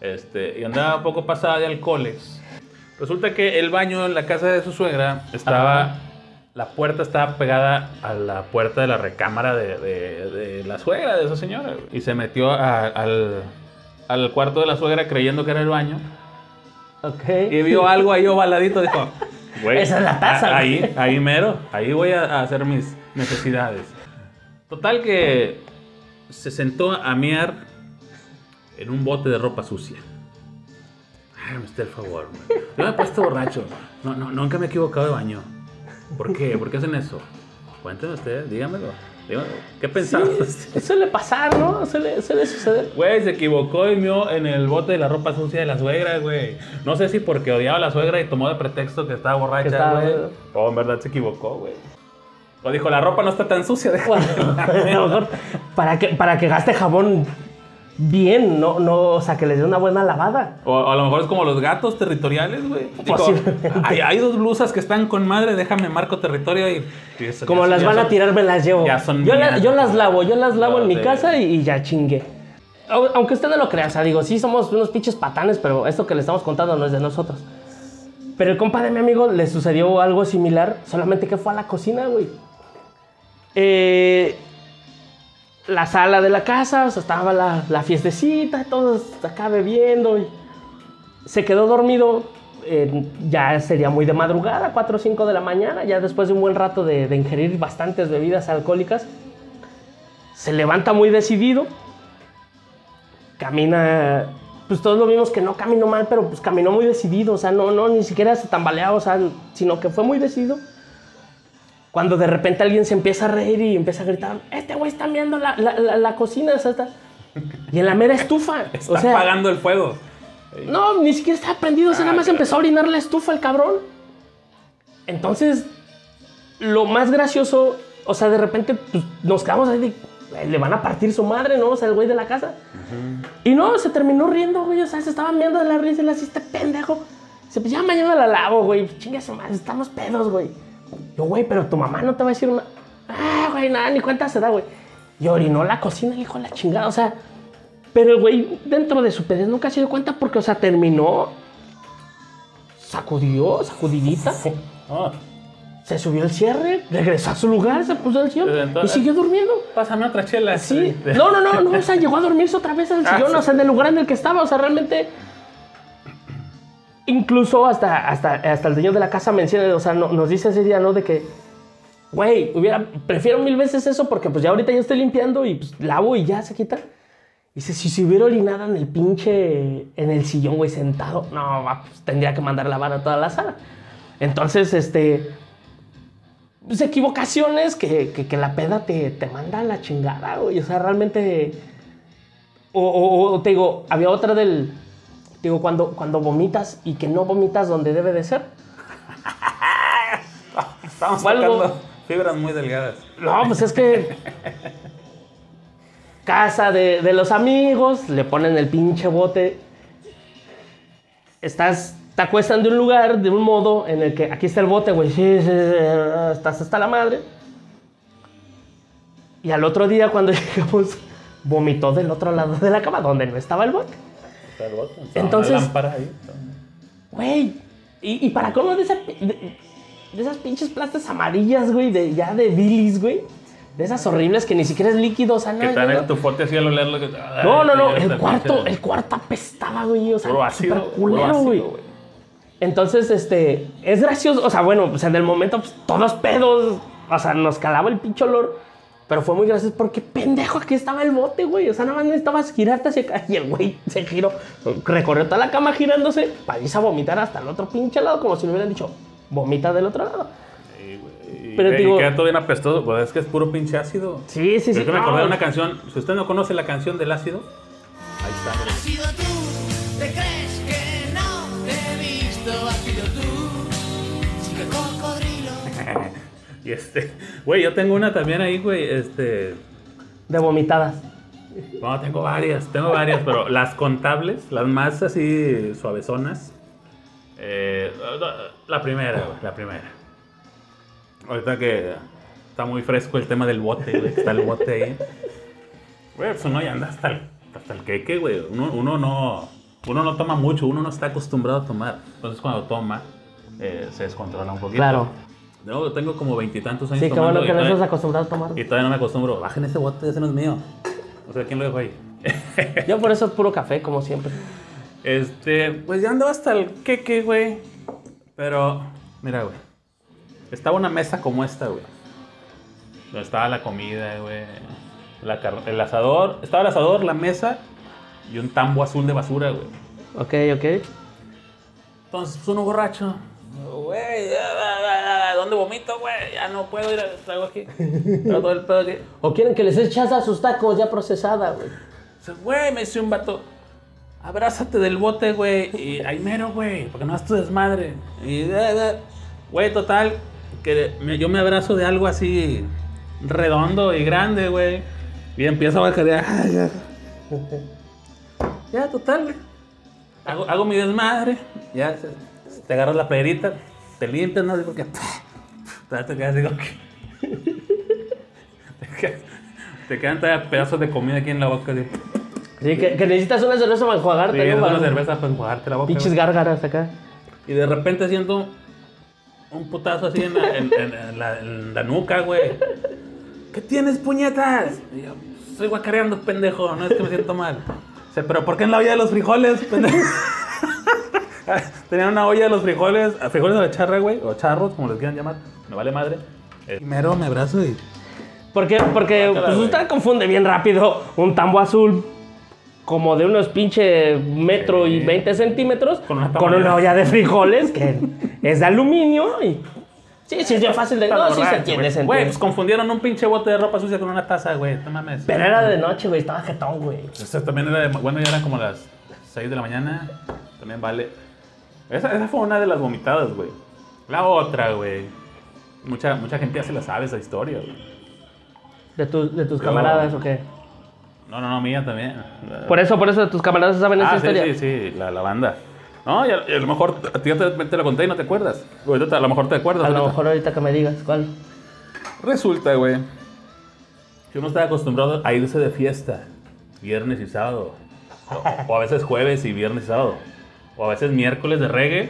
Este, y andaba un poco pasada de alcoholes. Resulta que el baño en la casa de su suegra estaba. Ajá. La puerta estaba pegada a la puerta de la recámara de, de- de la suegra de esa señora. güey. Y se metió a- al, al cuarto de la suegra creyendo que era el baño. Ok. Y vio algo ahí ovaladito. Dijo: Güey, Esa es la taza, a- Ahí, güey". ahí mero. Ahí voy a, a hacer mis necesidades. Total que se sentó a mear en un bote de ropa sucia. Hágame usted el favor. güey. Yo me he puesto borracho. No, no, nunca me he equivocado de baño. ¿Por qué? ¿Por qué hacen eso? Cuénteme usted, dígamelo. dígamelo. ¿Qué pensaba usted? Sí, suele pasar, ¿no? Suele, suele suceder. Güey, se equivocó y mió en el bote de la ropa sucia de la suegra, güey. No sé si porque odiaba a la suegra y tomó de pretexto que estaba borracha, güey. O en verdad se equivocó, güey. O dijo, la ropa no está tan sucia, Bueno, déjame. a lo mejor para que, para que gaste jabón bien, no, no, o sea, que les dé una buena lavada. O, o a lo mejor es como los gatos territoriales, güey. Hay, hay dos blusas que están con madre, déjame marco territorio y... y eso- Como ya- las ya van a tirar, me las llevo. ya son yo, la- yo las lavo, yo las lavo No, en mi de- casa y, y ya chingue. Au- Aunque usted no lo crea, o sea, digo, sí somos unos pinches patanes, pero esto que le estamos contando no es de nosotros. Pero el compa de mi amigo le sucedió algo similar, solamente que fue a la cocina, güey. Eh, la sala de la casa, o sea, estaba la, la fiestecita, todos acá bebiendo. Y se quedó dormido, ya sería muy de madrugada, 4 o 5 de la mañana, ya después de un buen rato de, de ingerir bastantes bebidas alcohólicas. Se levanta muy decidido, camina, pues todos lo vimos que no caminó mal, pero pues caminó muy decidido, o sea, no, no, ni siquiera se tambaleaba, o sea, sino que fue muy decidido. Cuando de repente alguien se empieza a reír y empieza a gritar, este güey está viendo la, la, la- la cocina, o sea, está- y en la mera estufa. Está o sea, apagando el fuego. no, ni siquiera estaba prendido, o sea, nada más empezó a orinar la estufa el cabrón. Entonces, lo más gracioso, o sea, de repente pues, nos quedamos ahí de, "Eh, le van a partir su madre, ¿no? O sea, el güey de la casa. Y no, se terminó riendo, güey, o sea, se estaban viendo de la risa y le así, este pendejo. Dice, pues ya mañana la lavo, güey, chinga su madre, estamos pedos, güey. Yo, güey, pero tu mamá no te va a decir una... Ah, güey, nada, ni cuenta se da, güey. Y orinó la cocina, hijo de la chingada, o sea... Pero el güey, dentro de su pedez, nunca se dio cuenta porque, o sea, terminó. Sacudió, sacudidita. Ah, se subió el cierre, regresó a su lugar, se puso el sillón y siguió durmiendo. Pásame otra chela. Sí. No, no, no, no, o sea, llegó a dormirse otra vez en el Ah, sillón, sí. o sea, en el lugar en el que estaba, o sea, realmente. Incluso hasta, hasta, hasta el dueño de la casa menciona, o sea, no- nos dice ese día, ¿no? De que, güey, hubiera, prefiero mil veces eso porque pues ya ahorita ya estoy limpiando y pues lavo y ya se quita. Dice, si se hubiera orinado en el pinche, en el sillón, güey, sentado, no, pues, tendría que mandar lavar a toda la sala. Entonces, este, pues, equivocaciones que, que, la peda te, te manda a la chingada, güey. O sea, realmente. O te digo, había otra del. Digo, cuando, cuando vomitas y que no vomitas donde debe de ser. Estamos tocando fibras muy delgadas. No, pues es que. Casa de, de los amigos, le ponen el pinche bote. Estás. Te acuestan de un lugar, de un modo en el que aquí está el bote, güey. Sí, sí, sí, estás hasta la madre. Y al otro día, cuando llegamos, vomitó del otro lado de la cama, donde no estaba el bote. El bote, Entonces- una lámpara ahí. Güey. Y, y para cómo de, esa de, de esas pinches plastas amarillas, güey, de, ya de bilis, güey. De esas horribles que ni siquiera es líquido, o sea, no. Que traen no, el tufote así al olerlo. que- no, no, no, el cuarto, el cuarto apestaba, güey, o sea, Puro ácido, culero, güey. Entonces, este, es gracioso, o sea, bueno, pues en el momento, pues, todos pedos, o sea, nos calaba el pinche olor, pero fue muy gracioso porque, pendejo, aquí estaba el bote, güey, o sea, nada más necesitabas girarte hacia acá, y el güey se giró, recorrió toda la cama girándose, para irse a vomitar hasta el otro pinche lado, como si le hubieran dicho, vomita del otro lado. Pero y digo- queda todo bien apestoso. Pues es que es puro pinche ácido. Sí, sí, sí. Es que me no, acordé de una canción. Si usted no conoce la canción del ácido, ahí está. Y este, güey, yo tengo una también ahí, güey. Este, De vomitadas. no, tengo varias, tengo varias, pero las contables, las más así suavezonas. eh, la primera, güey, la primera. Ahorita que está muy fresco el tema del bote, güey, está el bote ahí. Güey, pues uno ya anda hasta el, hasta el queque, güey. Uno, uno no, uno no toma mucho, uno no está acostumbrado a tomar. Entonces cuando toma, eh, se descontrola un poquito. Claro. No, tengo como veintitantos años Sí, qué bueno que no estás acostumbrado a tomar. y todavía no me acostumbro. Bajen ese bote, ese no es mío. O sea, ¿quién lo dejó ahí? Yo por eso es puro café, como siempre. Este, pues ya andaba hasta el queque, güey. Pero, mira, güey. Estaba una mesa como esta, güey. Donde estaba la comida, güey. La car- el asador. Estaba el asador, la mesa y un tambo azul de basura, güey. Ok, ok. Entonces, pues uno borracho. Güey, ¿dónde vomito, güey? Ya no puedo ir a traigo aquí. Traigo todo el pedo aquí. O quieren que les echas a sus tacos ya procesada, güey. Güey, me dice un vato, abrázate del bote, güey. Y ahí mero, güey, porque no es tu desmadre. Y, güey, total, que me- yo me abrazo de algo así redondo y grande, güey. Y empiezo a bajar ya. ya. Ya, total, güey. Hago, hago mi desmadre. Ya, te agarras la playerita, te limpias, ¿no? Porque te quedas que. te, quedan todavía pedazos de comida aquí en la boca. Así. Sí, que, que necesitas una cerveza para enjuagarte, Sí, ¿no? una cerveza para enjuagarte la boca. Pinches gárgaras acá. Y de repente siento un putazo así en la, en- en- en la- nuca, güey. ¿Qué tienes, puñetas? Y yo, estoy guacareando, pendejo, no es que me siento mal. Dice, pero ¿por qué en la olla de los frijoles, pendejo? Tenían una olla de los frijoles, frijoles de la charra, güey, o charros, como les quieran llamar. Me vale madre. Eh, Primero me abrazo y... ¿Por qué? Porque pues, güey. usted confunde bien rápido un tambo azul como de unos pinche metro y Sí. 20 centímetros Con una con una olla de frijoles que es de aluminio y... Sí, sí, es bien fácil de... No, sí se entiende, güey. se Güey, entiende. pues confundieron un pinche bote de ropa sucia con una taza, güey. No mames. Pero era de noche, güey, estaba jetón, güey. Este también era de, bueno, ya eran como las 6 de la mañana. También vale. Esa, esa fue una de las vomitadas, güey. La otra, güey. Mucha, mucha gente ya se la sabe esa historia, güey. ¿De, tus de tus Yo- camaradas o qué? No, no, no, mía también. Por eso, por eso tus camaradas saben esa ah, sí, historia. sí, sí, la, la banda. No, y a, y a lo mejor a ti ya te, te lo conté y no te acuerdas. Ahorita te- a lo mejor te acuerdas. A lo ahorita. mejor ahorita que me digas, ¿cuál? Resulta, güey, que uno está acostumbrado a irse de fiesta viernes y sábado. O, o a veces jueves y viernes y sábado. O a veces miércoles de reggae.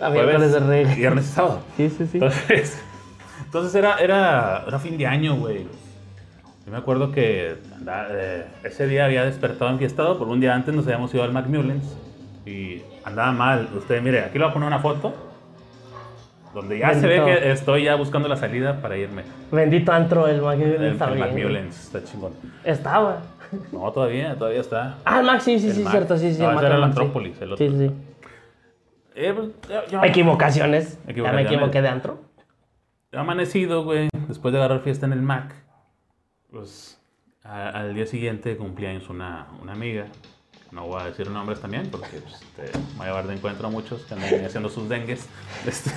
A miércoles de reggae. Viernes y sábado. Sí, sí, sí. Entonces, Entonces era, era, era fin de año, güey. Yo me acuerdo que andaba, eh, ese día había despertado enfiestado, por un día antes nos habíamos ido al Macmillans y andaba mal. Usted, mire, aquí le voy a poner una foto donde ya se ve Bendito. que estoy ya buscando la salida para irme. Bendito antro, el Macmillan El, está el bien. Macmillans, está chingón. Estaba. No, todavía, todavía está. Ah, el Mac, sí, sí, El sí, Mac. cierto, sí, sí. No, el ese era el. Antrópolis, el otro. Sí, sí. Eh, pues, yo- yo- Equivocaciones. Ya me equivoqué de antro. Yo amanecido, güey, después de agarrar fiesta en el Mac, pues a- al día siguiente cumpleaños una, una amiga. No voy a decir nombres también porque pues, este, voy a llevar de encuentro a muchos que andan haciendo sus dengues. Este,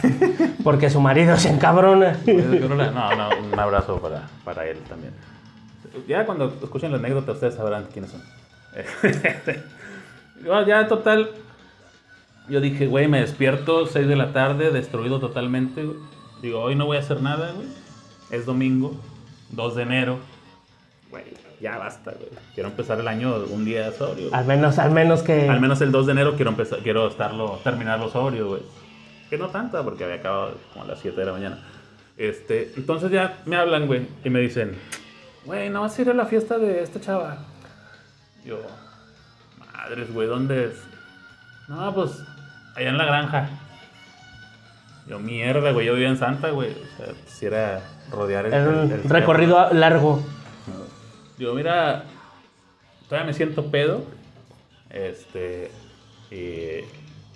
Porque su marido se encabrona. no, no, un abrazo para, para él también. Ya cuando escuchen la anécdota ustedes sabrán quiénes son. Bueno, ya total, yo dije, güey, me despierto 6 de la tarde, destruido totalmente. güey. Digo, hoy no voy a hacer nada, güey. Es domingo, 2 de enero. Güey, ya basta, güey. Quiero empezar el año un día sobrio. güey. Al menos, al menos que. Al menos el 2 de enero quiero empezar, quiero estarlo, terminarlo sobrio, güey. Que no tanta, porque había acabado como a las 7 de la mañana. Este, entonces ya me hablan, güey, y me dicen, güey, ¿no vas a ir a la fiesta de esta chava? Yo, madres, güey, ¿dónde es? No, pues, allá en la granja. Yo, mierda, güey, yo vivía en Santa, güey. O sea, quisiera rodear el, el- recorrido largo. Digo, mira, todavía me siento pedo. Este. Y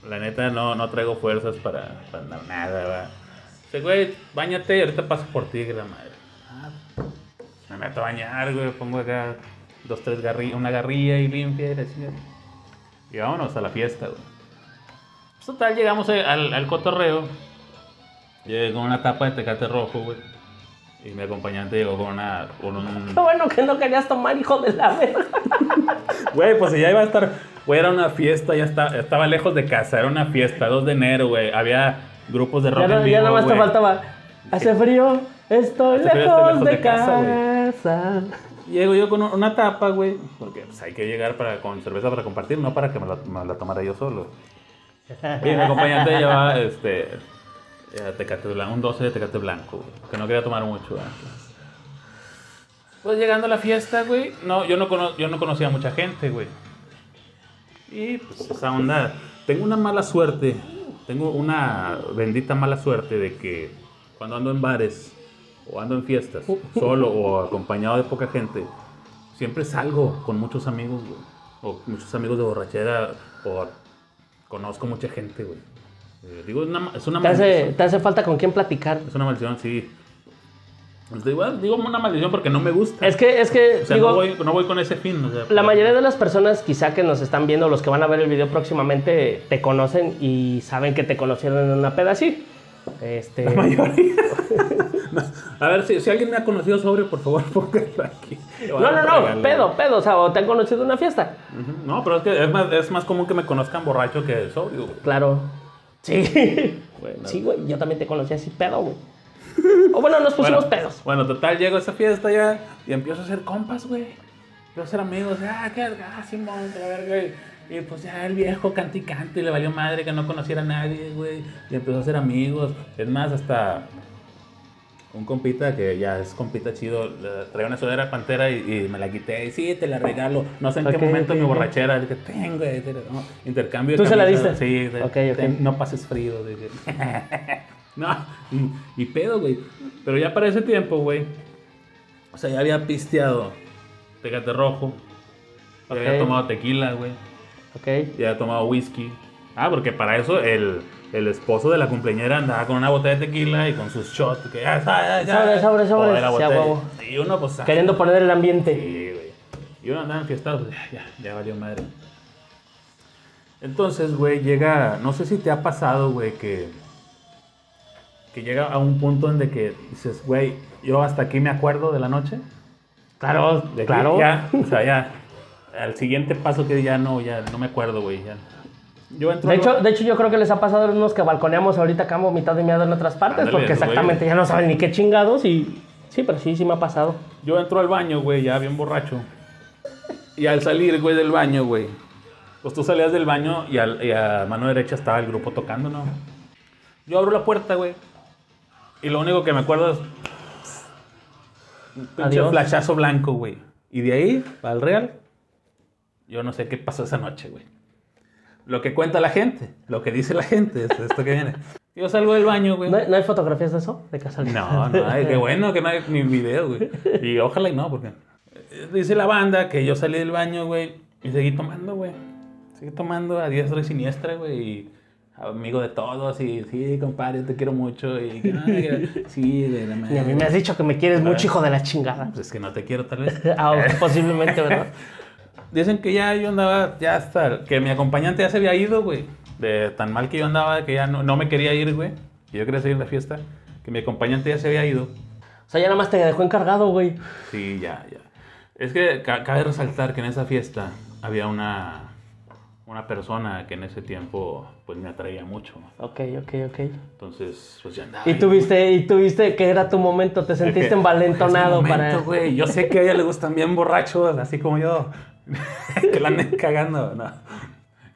la neta no, no traigo fuerzas para, para andar nada, va. Dice, güey, bañate y ahorita paso por ti, que la madre. Me meto a bañar, güey, pongo acá dos, tres garrillas, una garrilla y limpia y la chingada. Y vámonos a la fiesta, güey. Pues total, llegamos eh, al, al cotorreo. Llegué con una tapa de tecate rojo, güey. Y mi acompañante llegó con una. Con un, Qué bueno que no querías tomar, hijo de la verga. Güey, pues ya iba a estar. Güey, era una fiesta, ya está, estaba lejos de casa, era una fiesta, 2 de enero, güey. Había grupos de rock Ya, en no, vivo, ya nada más te faltaba. Hace frío, estoy Hace frío, lejos, estoy lejos de, de casa, casa. Llego yo con una tapa, güey, porque pues, hay que llegar para, con cerveza para compartir, no para que me la, me la tomara yo solo. Mi acompañante llevaba este, eh, tecate blanco, un 12 de tecate blanco, que no quería tomar mucho. güey. Pues llegando a la fiesta, güey, no, yo no, cono- yo no conocía a mucha gente, güey. Y pues esa onda, tengo una mala suerte, tengo una bendita mala suerte de que cuando ando en bares o ando en fiestas, solo o acompañado de poca gente, siempre salgo con muchos amigos, güey. O muchos amigos de borrachera, o conozco mucha gente, güey. Eh, digo, es una, es una Te hace, maldición. te hace falta con quién platicar. Es una maldición, sí. Pues digo, digo una maldición porque no me gusta. Es que, es que, o sea, digo, no, voy, no voy con ese fin. o sea, la mayoría de las personas quizá que nos están viendo, los que van a ver el video próximamente, te conocen y saben que te conocieron en una peda así. Este, mayoría. No, A ver, si, si alguien me ha conocido sobre, por favor, póngalo aquí. no, no, no, pedo, pedo, o sea, o te han conocido en una fiesta. No, pero es que es más, es más común que me conozcan borracho que sobrio, güey. Claro. Sí. Bueno. Sí, güey, yo también te conocí así pedo, güey. O bueno, nos pusimos bueno, pedos. Bueno, total, llego a esa fiesta ya y empiezo a hacer compas, güey. Hacer amigos. Ah, qué ah, Simón, la verga. Y, y pues ya el viejo cante y cante y le valió madre que no conociera a nadie, güey. Y empezó a hacer amigos. Es más, hasta un compita que ya es compita chido, traía una sudadera pantera y, y me la quité. Y sí, te la regalo. No sé en qué momento mi ok. borrachera. Dije, tengo, no, intercambio. ¿Tú se la camisas". diste? Sí, ten- no pases frío. Dije. no, y pedo, güey. Pero ya para ese tiempo, güey. O sea, ya había pisteado Tecate Rojo. Ya había tomado tequila, güey. Ok. Ya había tomado whisky. Ah, porque para eso el, el esposo de la cumpleañera andaba con una botella de tequila y con sus shots. Que ya, ya, ya. Sobre, sobre, sobre. La botella. Y uno, pues. ah, Queriendo poner el ambiente. Sí, güey. Y uno andaba enfiestado, pues ya, ya, ya valió madre. Entonces, güey, llega, no sé si te ha pasado, güey, que, que llega a un punto en de que dices, güey, yo hasta aquí me acuerdo de la noche. Claro, De claro. Ya, o sea, ya, al siguiente paso que ya no, ya no me acuerdo, güey, ya. Yo entro De hecho, de hecho, yo creo que les ha pasado a unos que balconeamos ahorita que han vomitado y meado en otras partes, Ándale, porque güey. exactamente ya no saben ni qué chingados y... Sí, pero sí, sí me ha pasado. Yo entro al baño, güey, ya bien borracho. Y al salir, güey, del baño, güey. Pues tú salías del baño y, al- y a mano derecha estaba el grupo tocando, ¿no? Yo abro la puerta, güey. Y lo único que me acuerdo es. Un pinche Adiós. flashazo blanco, güey. Y de ahí, al real, yo no sé qué pasó esa noche, güey. Lo que cuenta la gente, lo que dice la gente, es esto que viene. Yo salgo del baño, güey. ¿No, hay- no hay fotografías de eso? De casualidad. No, no, ay, qué bueno que no hay ni video, güey. Y ojalá y no, porque eh, dice la banda que yo salí del baño, güey, y seguí tomando, güey. Seguí tomando a diestra y siniestra, güey, y amigo de todos, y sí, compadre, te quiero mucho, y ay, sí, de la Y a mí me has dicho que me quieres mucho, hijo de la chingada. Pues es que no te quiero, tal vez. Ah, posiblemente, ¿verdad? Dicen que ya yo andaba, ya hasta, que mi acompañante ya se había ido, güey. De tan mal que yo andaba, que ya no, no me quería ir, güey. Que yo quería seguir la fiesta. Que mi acompañante ya se había ido. O sea, ya nada más te dejó encargado, güey. Sí, ya, ya. Es que ca- cabe resaltar que en esa fiesta había una, una persona que en ese tiempo pues me atraía mucho. Ok, ok, ok. Entonces, pues ya andaba. Y tuviste, y tuviste que era tu momento, te sentiste que envalentonado ese para. momento, güey. Yo sé que a ella le gustan bien borrachos, así como yo. que la anden cagando, ¿no?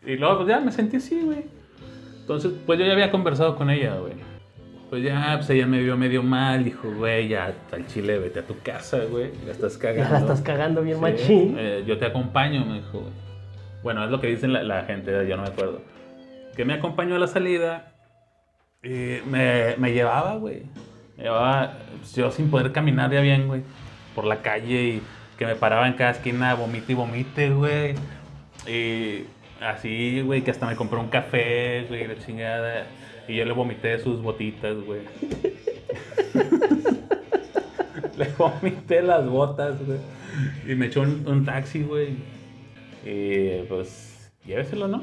Y luego, pues ya me sentí así, güey. Entonces, pues yo ya había conversado con ella, güey. Pues ya, pues ella me vio medio mal, dijo, güey, ya al chile, vete a tu casa, güey. La estás cagando. Ya la estás cagando bien Sí, machín. eh, yo te acompaño, me dijo. güey. Bueno, es lo que dicen la, la gente, yo no me acuerdo. Que me acompañó a la salida y me, me llevaba, güey. Me llevaba, pues, yo sin poder caminar ya bien, güey. Por la calle y que me paraba en cada esquina, vomite y vomite, güey. Y así, güey, que hasta me compró un café, güey, la chingada. Y yo le vomité sus botitas, güey. le vomité las botas, güey. Y me echó un, un taxi, güey. Y pues, lléveselo, ¿no?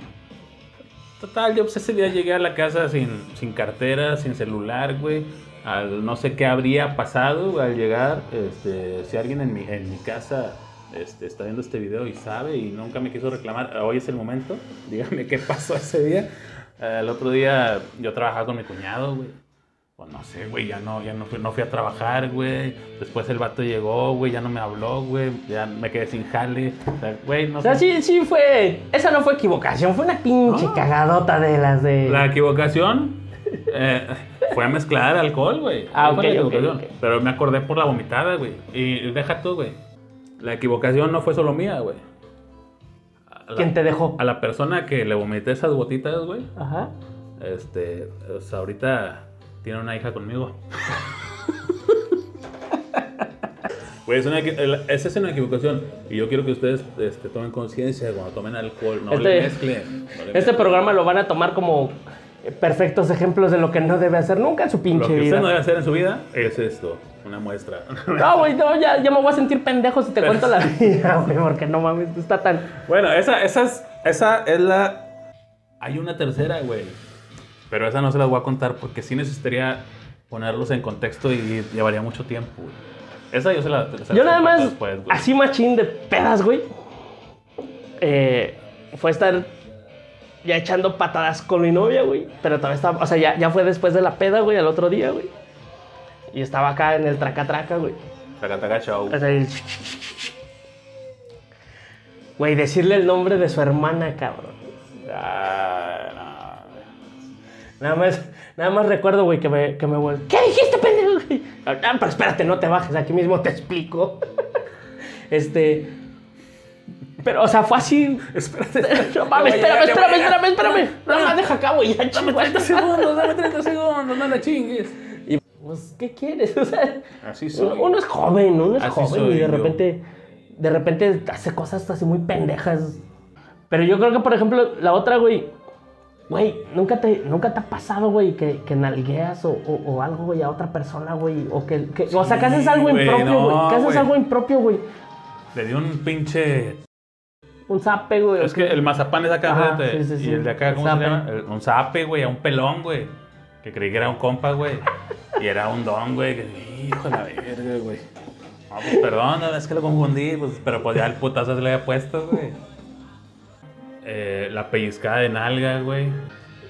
Total, yo pues ese día llegué a la casa sin, sin cartera, sin celular, güey. Al, no sé qué habría pasado al llegar. Este, si alguien en mi, en mi casa este, está viendo este video y sabe y nunca me quiso reclamar, hoy es el momento. Dígame qué pasó ese día. Eh, el otro día yo trabajaba con mi cuñado, güey. Pues no sé, güey, ya no, ya no fui, no fui a trabajar, güey. Después el vato llegó, güey, ya no me habló, güey. Ya me quedé sin jale. O sea, güey, no O sea, sé. sí, sí fue. Esa no fue equivocación, fue una pinche No. cagadota de las de. La equivocación eh, fue a mezclar alcohol, güey. Ah, Esa fue la ok, ok, equivocación. ok. Pero me acordé por la vomitada, güey. Y deja tú, güey. La equivocación no fue solo mía, güey. A la- ¿Quién te dejó? A la persona que le vomité esas botitas, güey. Ajá. Este, o sea, ahorita tiene una hija conmigo. Güey, es una esa es una equivocación. Y yo quiero que ustedes este, tomen conciencia cuando tomen alcohol. No le Este- mezclen. no le Este mezclen. programa lo van a tomar como perfectos ejemplos de lo que no debe hacer nunca en su Lo pinche que usted vida. no debe hacer en su vida es esto, una muestra. No, güey, no, ya, ya me voy a sentir pendejo si te Pero- cuento la vida, güey, porque no mames, está tan. bueno, esa, esa, es, esa es la... Hay una tercera, güey. Pero esa no se las voy a contar porque sí necesitaría ponerlos en contexto y llevaría mucho tiempo, güey. Esa yo se la... se Yo la nada más, después, así machín de pedas, güey. eh, fue estar ya echando patadas con mi novia, güey. Pero todavía estaba, o sea, ya, ya fue después de la peda, güey, al otro día, güey. Y estaba acá en el traca-traca, güey. Taca, chau. O sea, el- Güey, decirle el nombre de su hermana, cabrón. Ah, Nada más, nada más recuerdo, güey, que me, que me. ¿Qué dijiste, pendejo? güey? Ah, pero espérate, no te bajes, aquí mismo te explico. este. Pero, o sea, fue así. Espérate. No mames, espérame, espérame, espérame, espérame. Nada más deja acá, güey, ya Dame chingada. 30 segundos, dame 30 segundos, no la chingues. Y, pues, ¿qué quieres? O sea, Así soy. uno, es joven, uno es Así joven y de yo. repente, de repente hace cosas así muy pendejas. Pero yo creo que, por ejemplo, la otra, güey, güey, nunca te, nunca te ha pasado, güey, que, que nalgueas o, o- o algo, güey, a otra persona, güey, o que, que- o sea, que haces algo güey, impropio, no, güey, que haces güey. algo impropio, güey, Le di un pinche. un zape, güey. Es que el mazapán es acá, Ajá, sí, sí, sí. Y el de acá, ¿cómo se llama? El- un zape, güey, a un pelón, güey. Que creí que era un compa, güey. Y era un don, güey. Que, hijo de la verga, güey. No, pues perdón, no, es que lo confundí, pues, pero pues ya el putazo se le había puesto, güey. Eh, la pellizcada de nalga, güey.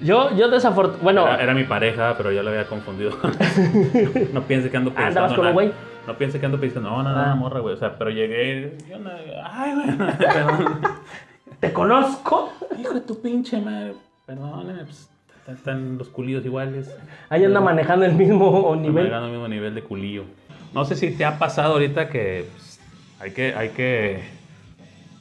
Yo, yo desafortunadamente, bueno, Era, era mi pareja, pero yo la había confundido. no piense que ando Ah, pellizcando. ¿andabas nada. güey? No piense que ando pellizcando. No, no, no, Ah. morra, güey. O sea, pero llegué. Yo no, ay, güey. Perdón. te conozco. Hijo de tu pinche madre. Perdóneme, pues. están los culillos iguales. Ahí anda manejando el mismo nivel. manejando el mismo nivel de culillo. No sé si te ha pasado ahorita que pues, hay que, hay que,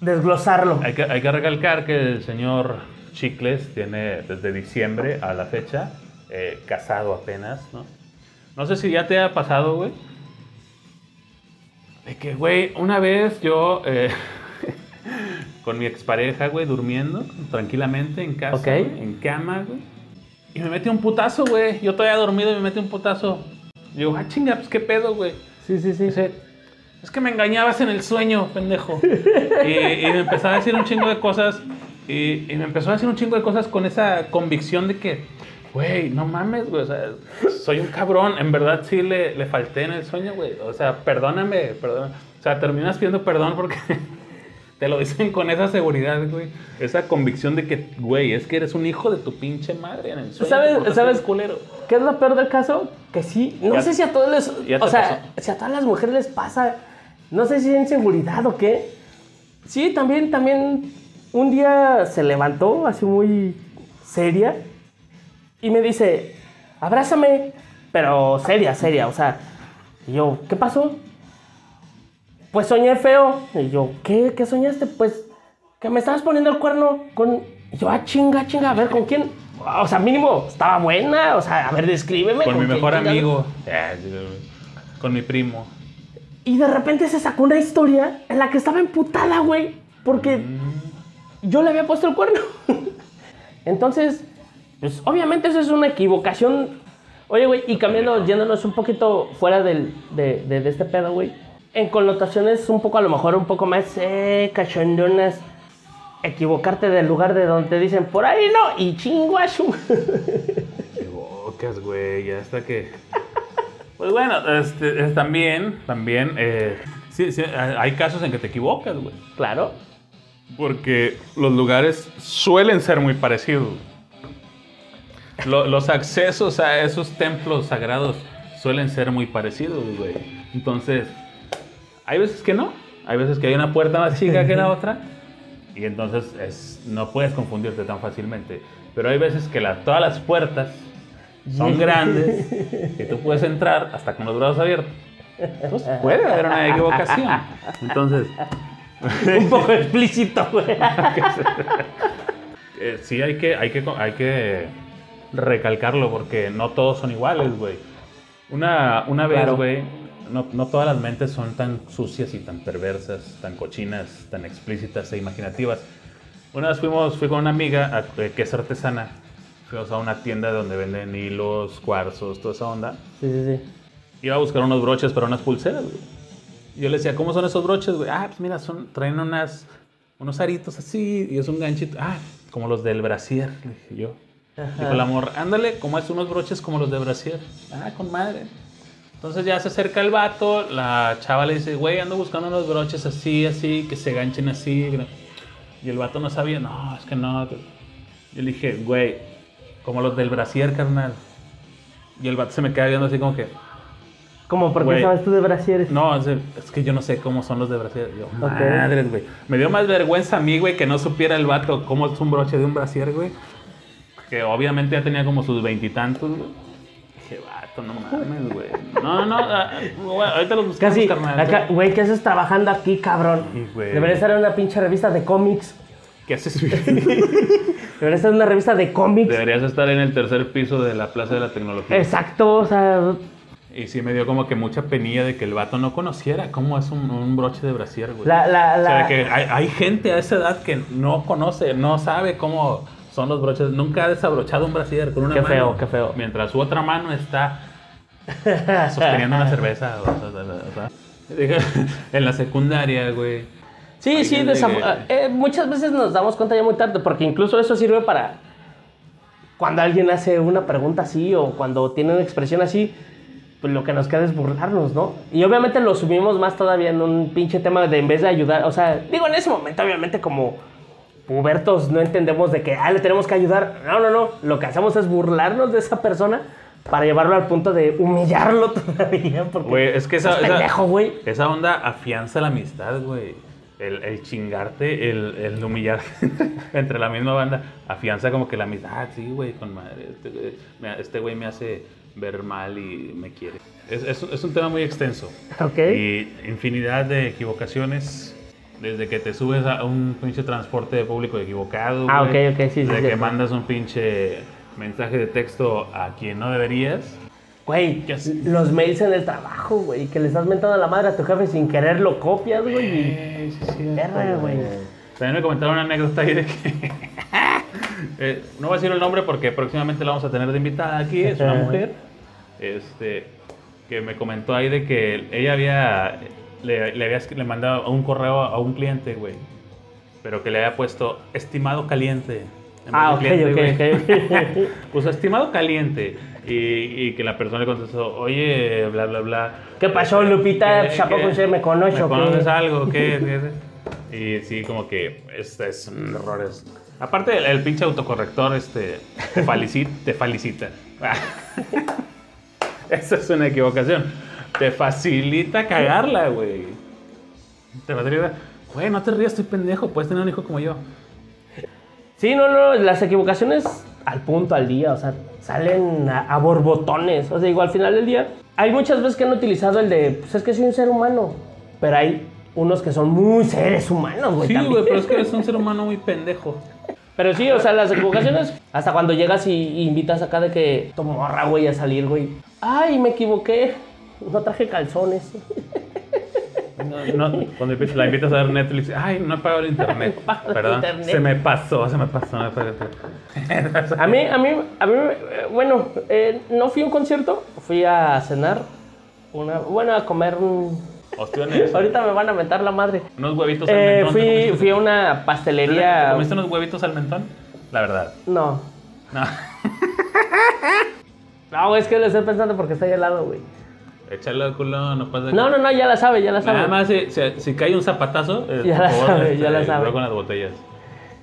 Desglosarlo. hay que, hay que recalcar que el señor Chicles tiene desde diciembre a la fecha eh, casado apenas, ¿no? No sé si ya te ha pasado, güey. De que, güey, una vez yo eh, con mi expareja, güey, durmiendo tranquilamente en casa, Ok. güey, en cama, güey. Y me mete un putazo, güey. Yo todavía dormido y me mete un putazo. Digo, ah, chinga, pues qué pedo, güey. Sí, sí, sí. Dice, es que me engañabas en el sueño, pendejo. y, y me empezó a decir un chingo de cosas. Y, y me empezó a decir un chingo de cosas con esa convicción de que, güey, no mames, güey. O sea, soy un cabrón. En verdad sí le, le falté en el sueño, güey. O sea, perdóname, perdóname. O sea, terminas pidiendo perdón porque te lo dicen con esa seguridad, güey. Esa convicción de que, güey, es que eres un hijo de tu pinche madre en el sueño. ¿Sabes- sabes- culero. ¿Qué es lo peor del caso? Que sí, no Ya- sé si a ya te O sea, pasó. si a todas las mujeres les pasa. No sé si es inseguridad o qué. Sí, también, también. Un día se levantó así muy seria y me dice: Abrázame, pero seria, seria. O sea, y yo, ¿qué pasó? Pues soñé feo. Y yo, ¿qué? ¿Qué soñaste? Pues que me estabas poniendo el cuerno con. Y yo, ah, chinga, chinga, a ver, ¿con quién? O sea, mínimo, estaba buena. O sea, a ver, descríbeme. Con mi mejor amigo. Eh, Con mi primo. Y de repente se sacó una historia en la que estaba emputada, güey. Porque yo le había puesto el cuerno. Entonces, pues obviamente eso es una equivocación. Oye, güey, y cambiando, yéndonos un poquito fuera del, de, de- de este pedo, güey. En connotaciones un poco, a lo mejor un poco más eh, cachondonas. Equivocarte del lugar de donde te dicen, por ahí no, y chinguashu. Qué bocas, güey, ya hasta que... Pues bueno, este, es también, también, eh, sí, sí, hay casos en que te equivocas, güey. claro. Porque los lugares suelen ser muy parecidos. Lo- los accesos a esos templos sagrados suelen ser muy parecidos, güey. Entonces, hay veces que no. Hay veces que hay una puerta más chica que la otra. Y entonces es, no puedes confundirte tan fácilmente. Pero hay veces que la- todas las puertas son grandes y tú puedes entrar hasta con los brazos abiertos. Entonces puede haber una equivocación. Entonces, Un poco explícito, güey. Eh, sí, hay que, hay, que, hay que recalcarlo porque no todos son iguales, güey. Una, una vez, Claro. güey, no, no todas las mentes son tan sucias y tan perversas, tan cochinas, tan explícitas e imaginativas. Una vez fuimos, fui con una amiga a- eh, que es artesana. Fuimos a una tienda donde venden hilos, cuarzos, toda esa onda. Sí, sí, sí. Iba a buscar unos broches para unas pulseras, güey. Yo le decía, ¿cómo son esos broches, güey? Ah, pues mira, son, traen unas, unos aritos así y es un ganchito. Ah, como los del brasier, le dije yo. Dijo el amor, ándale, como es unos broches como los de brasier. Ah, con madre. Entonces ya se acerca el vato, la chava le dice, güey, ando buscando unos broches así, así, que se ganchen así. Y el vato no sabía, no, es que no. Yo le dije, güey, como los del brasier, carnal. Y el vato se me queda viendo así como que, Como porque sabes tú de brasieres. no, es, es que yo no sé cómo son los de brasier. Yo, Ok. madres, güey. Me dio más vergüenza a mí, güey, que no supiera el vato cómo es un broche de un brasier, güey. Que obviamente ya tenía como sus veintitantos, güey. Dije, vato, no mames, güey. No, no, ah, güey, ahorita los buscamos, Casi, carnal. güey, ¿qué haces trabajando aquí, cabrón? Sí. Debería estar en una pinche revista de cómics. ¿Qué haces? Debería estar en una revista de cómics. Deberías estar en el tercer piso de la Plaza de la Tecnología. Exacto, o sea, Y sí me dio como que mucha penilla de que el vato no conociera cómo es un, un broche de brasier, güey. la, la, O sea, la- de que hay, hay gente a esa edad que no conoce, no sabe cómo son los broches. Nunca ha desabrochado un brasier con una Qué mano. feo, qué feo. Mientras su otra mano está sosteniendo una cerveza. o sea, o sea, digo, en la secundaria, güey. Sí, sí, que- eh, muchas veces nos damos cuenta ya muy tarde, porque incluso eso sirve para cuando alguien hace una pregunta así o cuando tiene una expresión así, pues lo que nos queda es burlarnos, ¿no? Y obviamente lo subimos más todavía en un pinche tema de en vez de ayudar, o sea, digo, en ese momento obviamente como pubertos no entendemos de que, ah, le tenemos que ayudar. No, no, no, lo que hacemos es burlarnos de esa persona para llevarlo al punto de humillarlo todavía, porque Güey, es que pendejo, esa onda afianza la amistad, güey. El, el chingarte, el, el humillarte entre la misma banda, afianza como que la amistad. Ah, sí, güey, con madre. Este güey me, este güey me hace ver mal y me quiere. Es, es, es un tema muy extenso. Ok. Y infinidad de equivocaciones. Desde que te subes a un pinche transporte público equivocado. Ah, güey, ok, ok, sí, sí, De sí. que mandas un pinche mensaje de texto a quien no deberías. Güey, los mails en el trabajo, güey, que le estás mentando a la madre a tu jefe sin querer lo copias, güey. sí, sí, Perra, güey. También me comentaron una anécdota ahí de que. eh, no voy a decir el nombre porque próximamente la vamos a tener de invitada aquí. Es una mujer. Este. Que me comentó ahí de que ella había. Le, le había le mandado un correo a un cliente, güey. Pero que le había puesto estimado caliente. Ah, ok, cliente, ok, güey. ok. Puso estimado caliente. Y, y que la persona le contestó, oye, bla, bla, bla. ¿Qué pasó, Lupita? ¿Qué- ¿A poco usted me conoce ¿Me conoces algo? ¿Qué? Y sí, como que este es un error. es- Aparte, el, el pinche autocorrector este, te, felicita, te felicita. Esa es una equivocación. Te facilita cagarla, güey. Te facilita. Güey, no te rías, estoy pendejo. Puedes tener un hijo como yo. Sí, no, no, las equivocaciones al punto, al día, o sea, salen a, a borbotones. O sea, digo, al final del día, hay muchas veces que han utilizado el de, pues es que soy un ser humano, pero hay unos que son muy seres humanos, güey. Sí, güey, pero es que eres un ser humano muy pendejo. Pero sí, o sea, las equivocaciones, hasta cuando llegas y, y invitas acá de que tu morra, güey, a salir, güey. Ay, me equivoqué, no traje calzones. No, no, cuando la invitas a ver Netflix, ay, no he pagado el internet. Perdón, internet. se me pasó, se me pasó. no he pagado el internet. A mí, a mí, a mí, eh, bueno, eh, no fui a un concierto, fui a cenar, una, bueno, a comer un... Ostiones. Ahorita me van a meter la madre. Unos huevitos al Eh, mentón. ¿te fui, fui a una ¿Te pastelería. comiste unos huevitos al mentón? La verdad. No. No. No, es que lo estoy pensando porque está ahí al lado, güey. Échale al culo, no pasa No, no, no, ya la sabe, ya la sabe. Nada más, si, si- si cae un zapatazo, eh, Ya la favor, sabe, este, ya la sabe. cuidado con las botellas.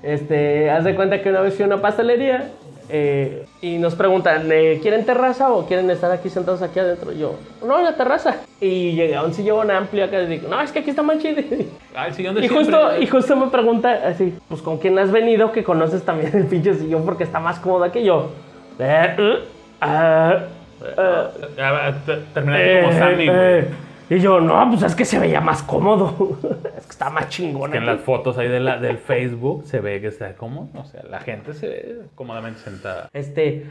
Este, haz de cuenta que una vez fui a una pastelería eh, y nos preguntan, eh, ¿quieren terraza o quieren estar aquí sentados aquí adentro? Yo, no, en la terraza. Y llegué a un sillón amplio acá y digo, no, es que aquí está más chido. Ah, el sillón de Y siempre. justo, y justo me pregunta así, pues ¿con quién has venido que conoces también el pinche sillón porque está más cómodo que yo? Eh, Ah, te- Terminaste como eh, Sammy, eh. güey. Y yo, no, pues es que se veía más cómodo. es que está más chingón. Que en aquí". las fotos ahí de la, del Facebook se ve que está cómodo. O sea, la gente se ve cómodamente sentada. Este,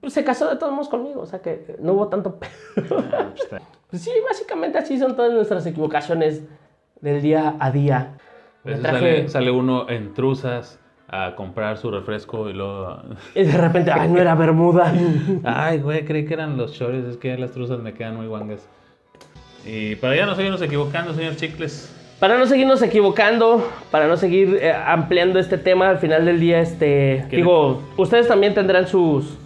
pues se casó de todos modos conmigo, o sea que no hubo tanto pedo. Ah, pues, Pues sí, básicamente así son todas nuestras equivocaciones del día a día. Traje- sale, sale uno en truzas a comprar su refresco y luego... Y de repente, ay, no era Bermuda. Ay, güey, creí que eran los shorts, es que las truzas me quedan muy guangas. Y para ya no seguirnos equivocando, señor Chicles. Para no seguirnos equivocando, para no seguir eh, ampliando este tema, al final del día, este, ¿Qué digo, ustedes también tendrán sus,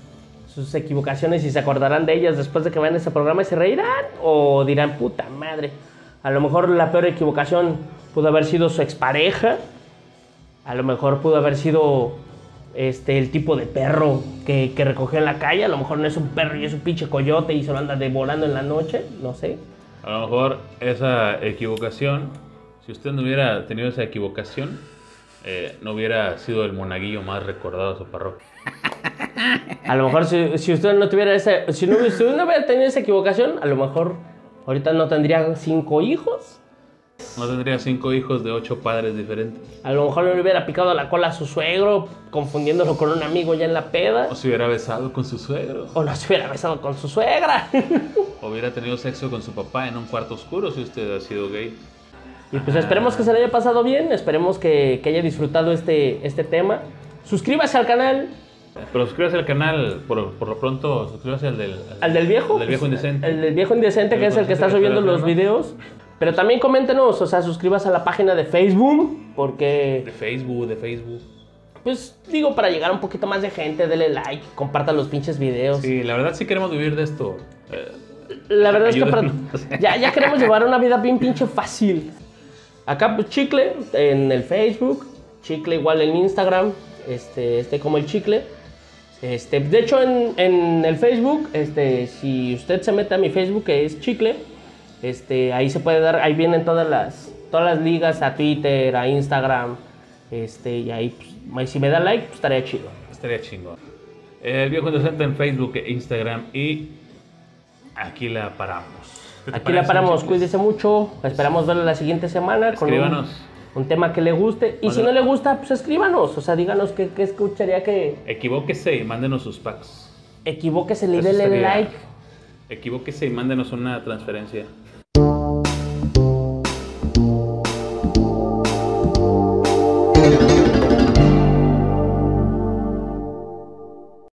sus equivocaciones y se acordarán de ellas después de que vean este programa y se reirán o dirán, puta madre, a lo mejor la peor equivocación pudo haber sido su expareja, a lo mejor pudo haber sido este, el tipo de perro que, que recogió en la calle, a lo mejor no es un perro y es un pinche coyote y se lo anda devorando en la noche, no sé. A lo mejor esa equivocación, si usted no hubiera tenido esa equivocación, eh, no hubiera sido el monaguillo más recordado de su parroquia. A lo mejor si, si usted no tuviera esa, si no, si usted no hubiera tenido esa equivocación, a lo mejor ahorita no tendría cinco hijos. No tendría cinco hijos de ocho padres diferentes. A lo mejor le hubiera picado la cola a su suegro, confundiéndolo con un amigo ya en la peda. O se hubiera besado con su suegro. O no se hubiera besado con su suegra. O hubiera tenido sexo con su papá en un cuarto oscuro si usted ha sido gay. Y pues esperemos que se le haya pasado bien, esperemos que, que haya disfrutado este, este tema. Suscríbase al canal, Pero suscríbase al canal, por, por lo pronto, suscríbase al del... al del viejo. Al del viejo indecente. El del viejo indecente, que es el que está subiendo los videos. Pero también coméntenos, o sea, suscríbase a la página de Facebook, porque De Facebook, de Facebook. Pues digo, para llegar a un poquito más de gente, dele like, compartan los pinches videos. Sí, la verdad sí queremos vivir de esto. Eh, La verdad es que para- ya, ya queremos llevar una vida bien pinche fácil. Acá pues, Chicle en el Facebook, Chicle igual en Instagram, este, este como el Chicle. Este, de hecho en, en el Facebook, este, si usted se mete a mi Facebook que es Chicle, este, ahí se puede dar, ahí vienen todas las, todas las ligas, a Twitter, a Instagram, este, y ahí, pues, si me da like, pues estaría chido. Estaría chingón. El viejo inocente en Facebook, e Instagram y aquí la paramos. ¿Qué te Aquí la paramos, cuídese mucho, esperamos verlo la siguiente semana con un, Escríbanos. un tema que le guste, y si no le gusta, pues escríbanos, o sea, díganos qué, qué escucharía que Equivóquese y mándenos sus packs. equivóquese, le Eso déle estaría- like. Equivóquese y mándenos una transferencia.